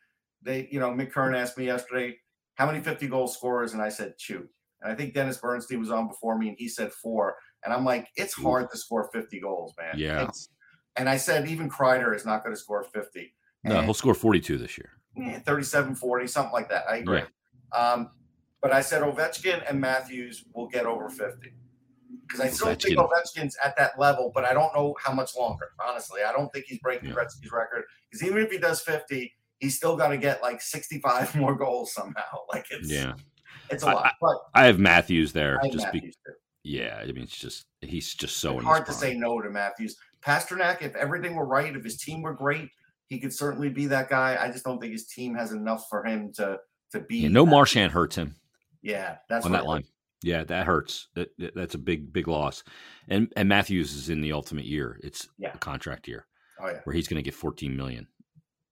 Speaker 2: They, you know, Mick Kern asked me yesterday, how many 50 goal scorers? And I said two. And I think Dennis Bernstein was on before me and he said four. And I'm like, it's hard to score 50 goals, man.
Speaker 1: Yeah.
Speaker 2: It's, and I said, even Kreider is not going to score 50.
Speaker 1: No,
Speaker 2: and,
Speaker 1: he'll score 42 this year.
Speaker 2: Yeah, 37, 40, something like that. I agree. Right. Um, but I said Ovechkin and Matthews will get over 50 because I still Ovechkin. think Ovechkin's at that level, but I don't know how much longer. Honestly, I don't think he's breaking yeah. Gretzky's record because even if he does fifty, he's still got to get like sixty-five more goals somehow. Like it's
Speaker 1: yeah,
Speaker 2: it's a lot.
Speaker 1: I,
Speaker 2: but
Speaker 1: I have Matthews there.
Speaker 2: have
Speaker 1: just
Speaker 2: Matthews
Speaker 1: be, yeah, I mean it's just he's just so
Speaker 2: hard to say no to Matthews. Pastrnak, if everything were right, if his team were great, he could certainly be that guy. I just don't think his team has enough for him to to be.
Speaker 1: Yeah, no Marchand hurts him.
Speaker 2: Yeah, that's
Speaker 1: on that line. Yeah, that hurts. That, that's a big, big loss. And and Matthews is in the ultimate year. It's
Speaker 2: yeah.
Speaker 1: a contract year.
Speaker 2: Oh yeah,
Speaker 1: where he's going to get 14 million.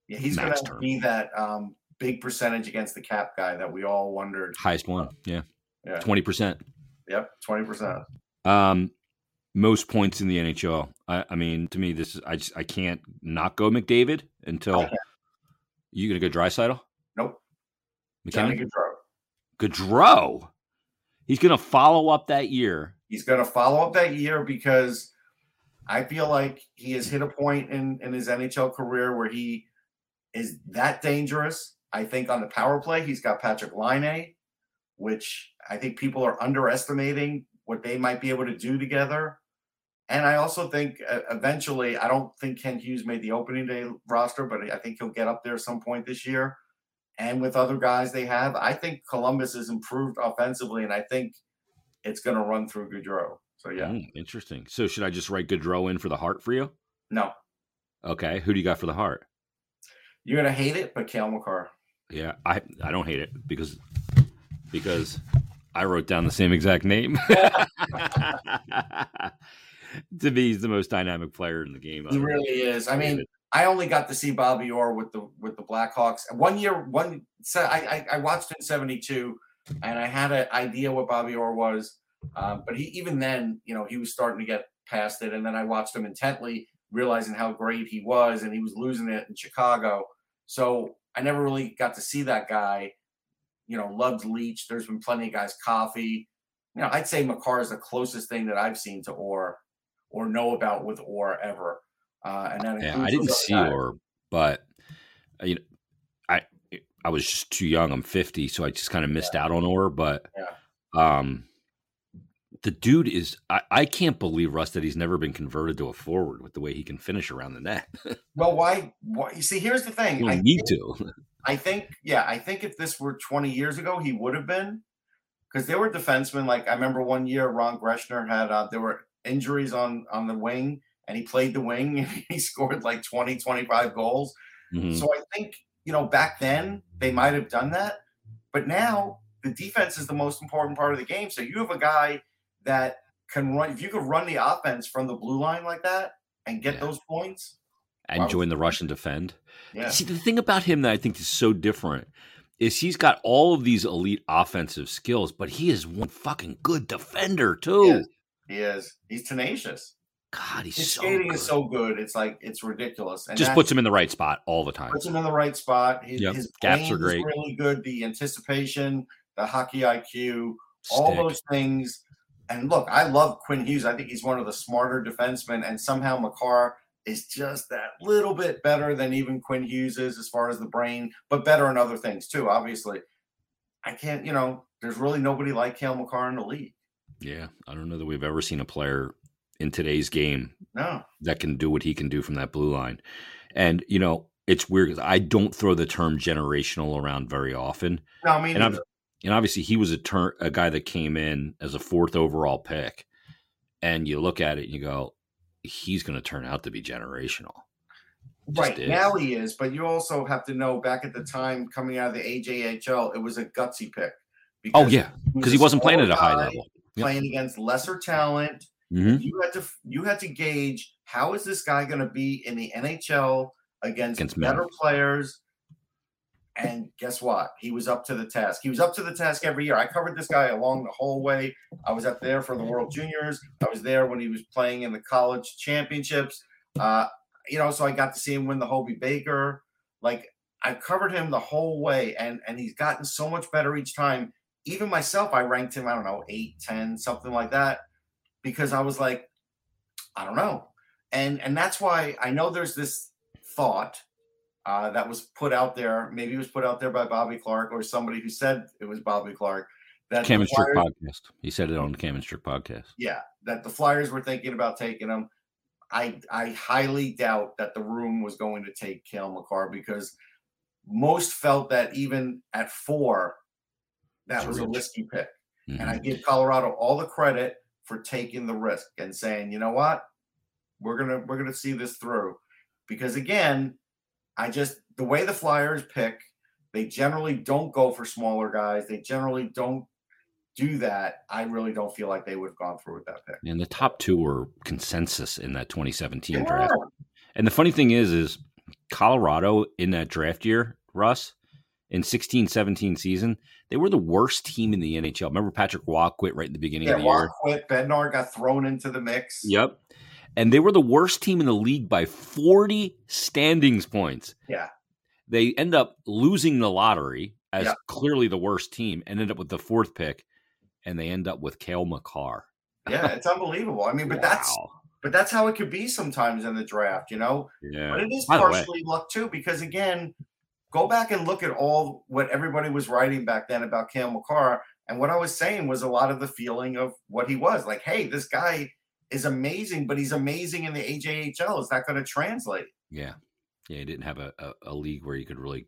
Speaker 2: Yeah, he's going to be that um, big percentage against the cap guy that we all wondered.
Speaker 1: Highest one. Yeah.
Speaker 2: Yeah.
Speaker 1: Twenty percent.
Speaker 2: Yep, twenty percent.
Speaker 1: Um, most points in the NHL. I, I, mean, to me, this is I just I can't not go McDavid until you gonna go Draisaitl.
Speaker 2: Nope.
Speaker 1: MacKinnon.
Speaker 2: Gaudreau.
Speaker 1: Gaudreau. He's going to follow up that year.
Speaker 2: He's going to follow up that year because I feel like he has hit a point in, in his NHL career where he is that dangerous. I think on the power play, he's got Patrik Laine, which I think people are underestimating what they might be able to do together. And I also think uh, eventually, I don't think Ken Hughes made the opening day roster, but I think he'll get up there some point this year and with other guys they have, I think Columbus has improved offensively, and I think it's going to run through Gaudreau. So yeah, mm,
Speaker 1: interesting. So should I just write Gaudreau in for the Hart for you?
Speaker 2: No.
Speaker 1: Okay, who do you got for the Hart?
Speaker 2: You're gonna hate it, but Cale Makar.
Speaker 1: Yeah, I I don't hate it because because I wrote down the same exact name. to me, he's the most dynamic player in the game.
Speaker 2: He really is. I mean, I only got to see Bobby Orr with the with the Blackhawks. One year, one I, I, I watched in '72, and I had an idea what Bobby Orr was, um, but he even then, you know, he was starting to get past it, and then I watched him intently, realizing how great he was, and he was losing it in Chicago. So I never really got to see that guy. You know, loved Leetch. There's been plenty of guys, Coffey. You know, I'd say Makar is the closest thing that I've seen to Orr or know about with Orr ever. Uh, and then
Speaker 1: yeah, I didn't see guys. Orr, but uh, you know, I I was just too young. I'm 50, so I just kind of missed yeah. out on Orr. But yeah. um, the dude is I, I can't believe Russ that he's never been converted to a forward with the way he can finish around the net.
Speaker 2: well, why? Why? You see, here's the thing.
Speaker 1: I need to.
Speaker 2: I think, yeah, I think if this were 20 years ago, he would have been because there were defensemen. Like I remember one year, Ron Greschner had uh, there were injuries on on the wing, and he played the wing and he scored like 20, 25 goals. Mm-hmm. So I think you know back then they might have done that, but now the defense is the most important part of the game. So you have a guy that can run. If you could run the offense from the blue line like that and get yeah. those points,
Speaker 1: and join the rush and defend. Yeah. See, the thing about him that I think is so different is he's got all of these elite offensive skills, but he is one fucking good defender too.
Speaker 2: He is. He is. He's tenacious.
Speaker 1: God, he's
Speaker 2: his
Speaker 1: so
Speaker 2: skating
Speaker 1: good.
Speaker 2: is so good. It's like it's ridiculous.
Speaker 1: And just puts him in the right spot all the time.
Speaker 2: Puts him in the right spot. His, yep. his gaps are great. Really good. The anticipation, the hockey IQ, Stick. all those things and look, I love Quinn Hughes. I think he's one of the smarter defensemen, and somehow Makar is just that little bit better than even Quinn Hughes is as far as the brain, but better in other things too. Obviously, I can't. You know, there's really nobody like Cale Makar in the league.
Speaker 1: Yeah, I don't know that we've ever seen a player in today's game
Speaker 2: no.
Speaker 1: that can do what he can do from that blue line. And you know, it's weird because I don't throw the term generational around very often.
Speaker 2: No, I mean,
Speaker 1: and and obviously he was a turn a guy that came in as a fourth overall pick, and you look at it and you go, he's going to turn out to be generational.
Speaker 2: right is. now he is, but you also have to know back at the time coming out of the AJHL, it was a gutsy pick.
Speaker 1: Oh yeah, because he, was he wasn't playing at a high level,
Speaker 2: yep. playing against lesser talent. Mm-hmm. You had to you had to gauge how is this guy going to be in the NHL against, against better men. players and guess what? He was up to the task. He was up to the task every year. I covered this guy along the whole way. I was up there for the World Juniors. I was there when he was playing in the college championships. Uh, you know, so I got to see him win the Hobey Baker. Like I covered him the whole way, and and he's gotten so much better each time. Even myself, I ranked him, I don't know, eight, ten, something like that, because I was like, I don't know. And and that's why I know there's this thought uh, that was put out there. Maybe it was put out there by Bobby Clarke or somebody who said it was Bobby Clarke.
Speaker 1: That Cam and Strick podcast. He said it on the Cam and Strick podcast.
Speaker 2: Yeah, that the Flyers were thinking about taking him. I I highly doubt that the room was going to take Cale Makar because most felt that even at four, that was a risky pick. Mm-hmm. And I mm-hmm. give Colorado all the credit for taking the risk and saying, you know what, we're gonna we're gonna see this through. Because again, I just the way the Flyers pick, they generally don't go for smaller guys. They generally don't do that. I really don't feel like they would have gone through with that pick.
Speaker 1: And the top two were consensus in that 2017 yeah. draft. And the funny thing is, is Colorado in that draft year, Russ, in 16 17 season, they were the worst team in the NHL. Remember Patrick Roy quit right at the beginning yeah, of the Roy year?
Speaker 2: quit. Bednar got thrown into the mix.
Speaker 1: Yep and they were the worst team in the league by 40 standings points.
Speaker 2: Yeah.
Speaker 1: They end up losing the lottery as yeah. clearly the worst team and end up with the fourth pick, and they end up with Cale Makar.
Speaker 2: yeah, it's unbelievable. I mean, but wow. that's but that's how it could be sometimes in the draft, you know.
Speaker 1: Yeah.
Speaker 2: But it is partially luck too, because again, go back and look at all what everybody was writing back then about Cam Makar. And what I was saying was a lot of the feeling of what he was like, hey, this guy is amazing, but he's amazing in the AJHL. Is that going to translate?
Speaker 1: Yeah. Yeah. He didn't have a, a, a, league where you could really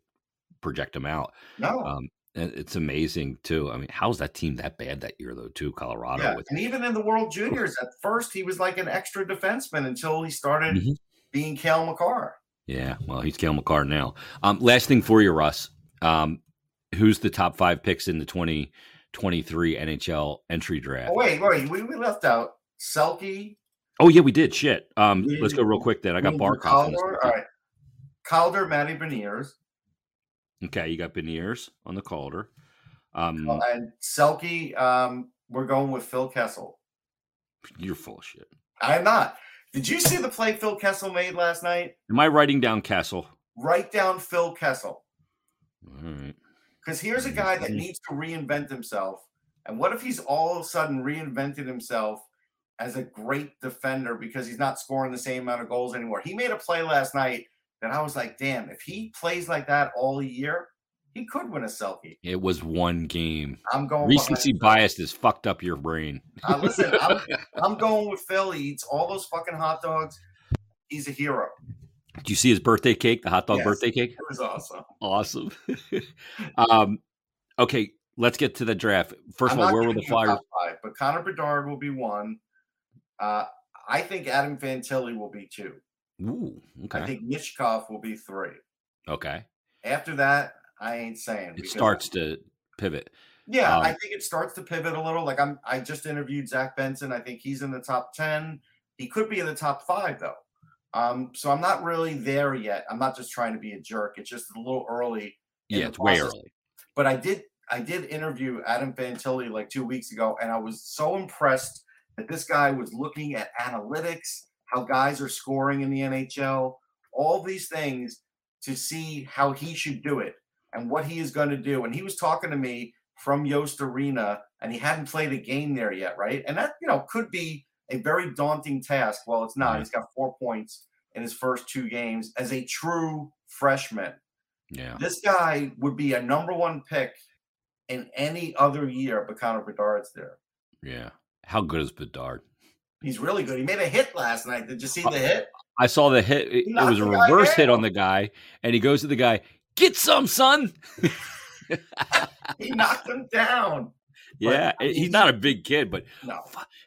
Speaker 1: project him out.
Speaker 2: No. Um,
Speaker 1: and it's amazing too. I mean, how's that team that bad that year though? Too Colorado.
Speaker 2: Yeah. and even in the World Juniors, at first he was like an extra defenseman until he started mm-hmm. being Cale Makar.
Speaker 1: Yeah, well, he's Cale Makar now. Um, last thing for you, Russ. Um, who's the top five picks in the twenty twenty three NHL entry draft?
Speaker 2: Oh, wait, wait, we, we left out Selke.
Speaker 1: Oh yeah, we did. Shit. Um, we, let's go real quick then. I got Barkov.
Speaker 2: Calder, all right. Calder, Matty Beniers.
Speaker 1: Okay, you got Beniers on the Calder. Um,
Speaker 2: and Selke, um, we're going with Phil Kessel.
Speaker 1: You're full of shit.
Speaker 2: I am not. Did you see the play Phil Kessel made last night?
Speaker 1: Am I writing down Kessel?
Speaker 2: Write down Phil Kessel.
Speaker 1: All right.
Speaker 2: Because here's a guy that needs to reinvent himself. And what if he's all of a sudden reinvented himself as a great defender because he's not scoring the same amount of goals anymore? He made a play last night that I was like, damn, if he plays like that all year, he could win a Selke.
Speaker 1: It was one game.
Speaker 2: I'm going
Speaker 1: Recency bias has fucked up your brain.
Speaker 2: Uh, listen, I'm, I'm going with Phil. He eats all those fucking hot dogs. He's a hero.
Speaker 1: Did you see his birthday cake? The hot dog
Speaker 2: Yes.
Speaker 1: birthday cake?
Speaker 2: It was awesome.
Speaker 1: Awesome. um, okay, let's get to the draft. First
Speaker 2: I'm
Speaker 1: of all, where were the Flyers?
Speaker 2: five, but Connor Bedard will be one. Uh, I think Adam Fantilli will be two.
Speaker 1: Ooh, okay.
Speaker 2: I think Michkov will be three.
Speaker 1: Okay.
Speaker 2: After that, I ain't saying.
Speaker 1: It starts to pivot.
Speaker 2: Yeah,
Speaker 1: um,
Speaker 2: I think it starts to pivot a little. Like I'm, I just interviewed Zach Benson. I think he's in the top ten. He could be in the top five though. Um, so I'm not really there yet. I'm not just trying to be a jerk. It's just a little early.
Speaker 1: Yeah, it's way early.
Speaker 2: But I did, I did interview Adam Fantilli like two weeks ago, and I was so impressed that this guy was looking at analytics, how guys are scoring in the NHL, all these things to see how he should do it and what he is going to do. And he was talking to me from Yost Arena, and he hadn't played a game there yet, right? And that you know could be a very daunting task. Well, it's not.
Speaker 1: Yeah.
Speaker 2: He's got four points in his first two games as a true freshman.
Speaker 1: Yeah.
Speaker 2: This guy would be a number one pick in any other year, but Connor Bedard's there.
Speaker 1: Yeah. How good is Bedard?
Speaker 2: He's really good. He made a hit last night. Did you see
Speaker 1: Uh,
Speaker 2: the hit?
Speaker 1: I saw the hit. It, it was a reverse hit on the guy, and he goes to the guy, "Get some, son."
Speaker 2: He knocked him down.
Speaker 1: yeah,
Speaker 2: I mean,
Speaker 1: he's not a big kid, but
Speaker 2: No,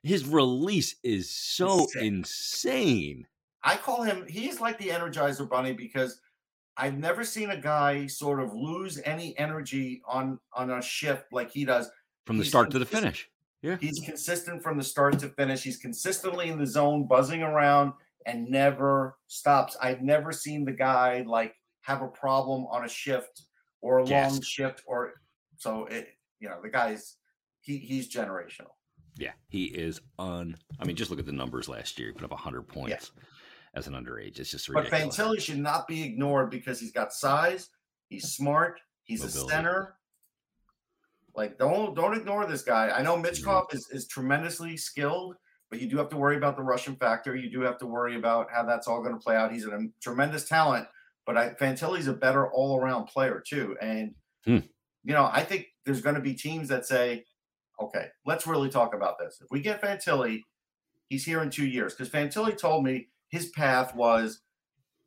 Speaker 1: his release is so
Speaker 2: sick.
Speaker 1: insane.
Speaker 2: I call him. He's like the Energizer Bunny because I've never seen a guy sort of lose any energy on on a shift like he does.
Speaker 1: From the
Speaker 2: He's
Speaker 1: start to the
Speaker 2: consistent.
Speaker 1: finish.
Speaker 2: He's consistent from the start to finish. He's consistently in the zone, buzzing around, and never stops. I've never seen the guy like have a problem on a shift or a long shift or so. It you know the guy's he he's generational.
Speaker 1: Yeah, he is un. I mean, just look at the numbers last year. He put up 100 points as an underage. It's just ridiculous. But.
Speaker 2: Fantilli should not be ignored because he's got size. He's smart. He's a center. Like don't don't ignore this guy. I know Michkov mm-hmm. is, is tremendously skilled, but you do have to worry about the Russian factor. You do have to worry about how that's all going to play out. He's a tremendous talent, but I, Fantilli's a better all around player too. And
Speaker 1: Hmm.
Speaker 2: you know, I think there's going to be teams that say, "Okay, let's really talk about this. If we get Fantilli, he's here in two years." Because Fantilli told me his path was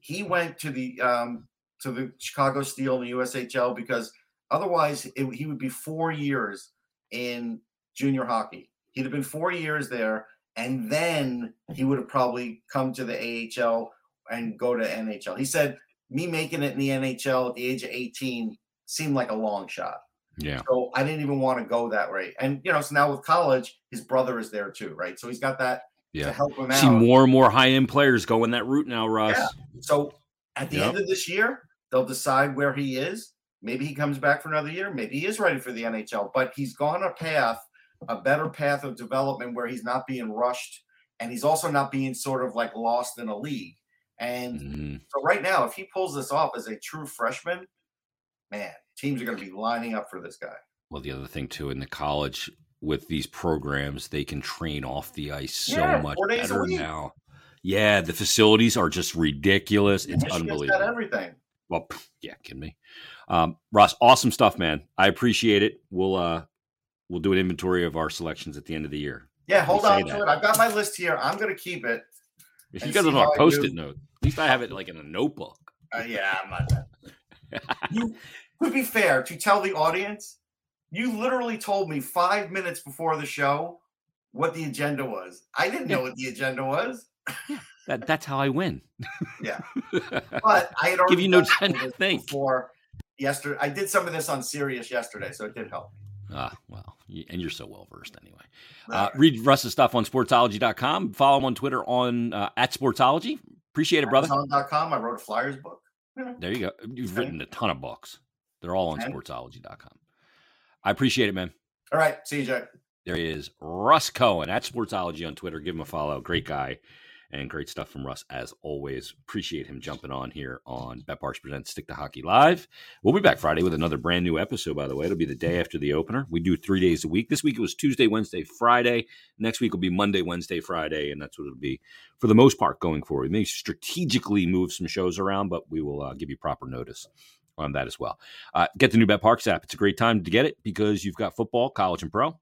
Speaker 2: he went to the um, to the Chicago Steel in the USHL because otherwise it, he would be four years in junior hockey. He'd have been four years there, and then he would have probably come to the AHL and go to NHL. He said, "Me making it in the NHL at the age of 18 seemed like a long shot."
Speaker 1: yeah,
Speaker 2: So I didn't even want to go that way. And you know, so now with college, his brother is there too, right? So he's got that
Speaker 1: yeah.
Speaker 2: to help him out.
Speaker 1: See more and more high end players going that route now, Russ.
Speaker 2: Yeah. So at the
Speaker 1: Yep.
Speaker 2: end of this year, they'll decide where he is. Maybe he comes back for another year. Maybe he is ready for the NHL, but he's gone a path, a better path of development where he's not being rushed and he's also not being sort of like lost in a league. And
Speaker 1: Mhm.
Speaker 2: so right now, if he pulls this off as a true freshman, man, teams are going to be lining up for this guy.
Speaker 1: Well, the other thing too in the college with these programs, they can train off the ice so
Speaker 2: Yeah,
Speaker 1: much
Speaker 2: days a
Speaker 1: better now. Yeah, the facilities are just ridiculous. It's
Speaker 2: Michigan's got
Speaker 1: unbelievable.
Speaker 2: everything.
Speaker 1: Well, yeah, kidding me. Um, Ross, awesome stuff, man. I appreciate it. We'll uh we'll do an inventory of our selections at the end of the year.
Speaker 2: Yeah, hold on
Speaker 1: that.
Speaker 2: to it. I've got my list here. I'm going to keep it.
Speaker 1: If you guys
Speaker 2: see
Speaker 1: don't
Speaker 2: how
Speaker 1: a post-it note, at least I have it like in a notebook.
Speaker 2: Uh, yeah, I'm not that. you, to be fair, to tell the audience, you literally told me five minutes before the show what the agenda was. I didn't know what the agenda was,
Speaker 1: That that's how I win.
Speaker 2: Yeah. but I had already
Speaker 1: Give you no time to think.
Speaker 2: before yesterday. I did some of this on Sirius yesterday, so it did help.
Speaker 1: Ah, well, and you're so well versed anyway. Uh, read Russ's stuff on sportsology.com. Follow him on Twitter on uh, at sportsology. Appreciate it, brother.
Speaker 2: Amazon.com. I wrote a Flyers book.
Speaker 1: There you go. You've
Speaker 2: Okay.
Speaker 1: written a ton of books. They're all on
Speaker 2: Okay.
Speaker 1: sportsology.com. I appreciate it, man.
Speaker 2: All right. See you, Jack.
Speaker 1: There is Russ Cohen at Sportsology on Twitter. Give him a follow. Great guy and great stuff from Russ as always. Appreciate him jumping on here on BetParx Presents Stick to Hockey Live. We'll be back Friday with another brand new episode, by the way. It'll be the day after the opener. We do three days a week. This week it was Tuesday, Wednesday, Friday. Next week will be Monday, Wednesday, Friday, and that's what it'll be for the most part going forward. We may strategically move some shows around, but we will uh, give you proper notice on that as well. Uh, get the new BetParx app. It's a great time to get it because you've got football, college, and pro.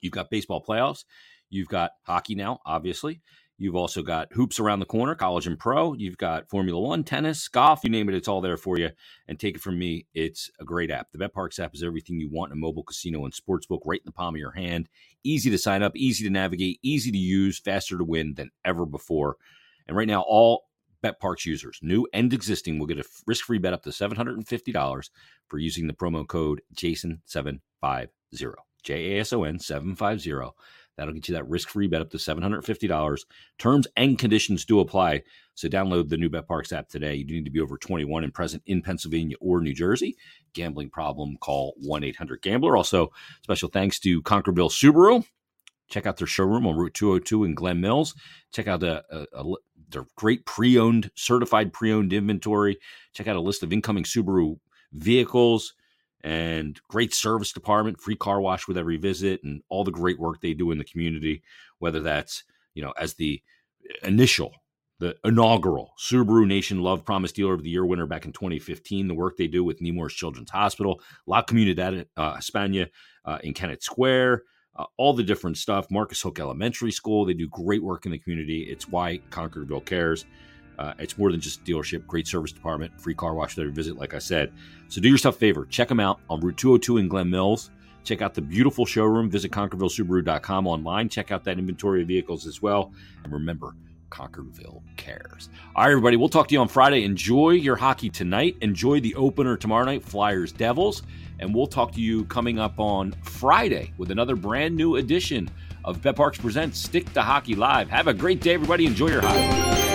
Speaker 1: You've got baseball playoffs. You've got hockey now, obviously. You've also got hoops around the corner, college and pro. You've got Formula One, tennis, golf, you name it, it's all there for you. And take it from me, it's a great app. The BetParx app is everything you want in a mobile casino and sportsbook right in the palm of your hand. Easy to sign up, easy to navigate, easy to use, faster to win than ever before. And right now, all BetParx users, new and existing, will get a risk free bet up to $750 for using the promo code JASON750. J A S O N 750. That'll get you that risk free bet up to $750. Terms and conditions do apply. So download the new Parx app today. You do need to be over 21 and present in Pennsylvania or New Jersey. Gambling problem, call 1 800 Gambler. Also, special thanks to Concordville Subaru. Check out their showroom on Route 202 in Glen Mills. Check out a, a, a, their great pre owned, certified pre owned inventory. Check out a list of incoming Subaru vehicles and great service department, free car wash with every visit, and all the great work they do in the community. Whether that's you know as the initial, the inaugural Subaru Nation Love Promise Dealer of the Year winner back in 2015, the work they do with Nemours Children's Hospital, La Comunidad uh, España uh, in Kennett Square. Uh, all the different stuff. Marcus Hook Elementary School, they do great work in the community. It's why Concordville cares. Uh, it's more than just dealership, great service department, free car wash every visit, like I said. So do yourself a favor, check them out on Route 202 in Glen Mills. Check out the beautiful showroom. Visit ConcordvilleSubaru.com online. Check out that inventory of vehicles as well. And remember, Concordville cares. All right, everybody, we'll talk to you on Friday. Enjoy your hockey tonight. Enjoy the opener tomorrow night, Flyers Devils. And we'll talk to you coming up on Friday with another brand new edition of BetParx Presents Stick to Hockey Live. Have a great day, everybody. Enjoy your hockey.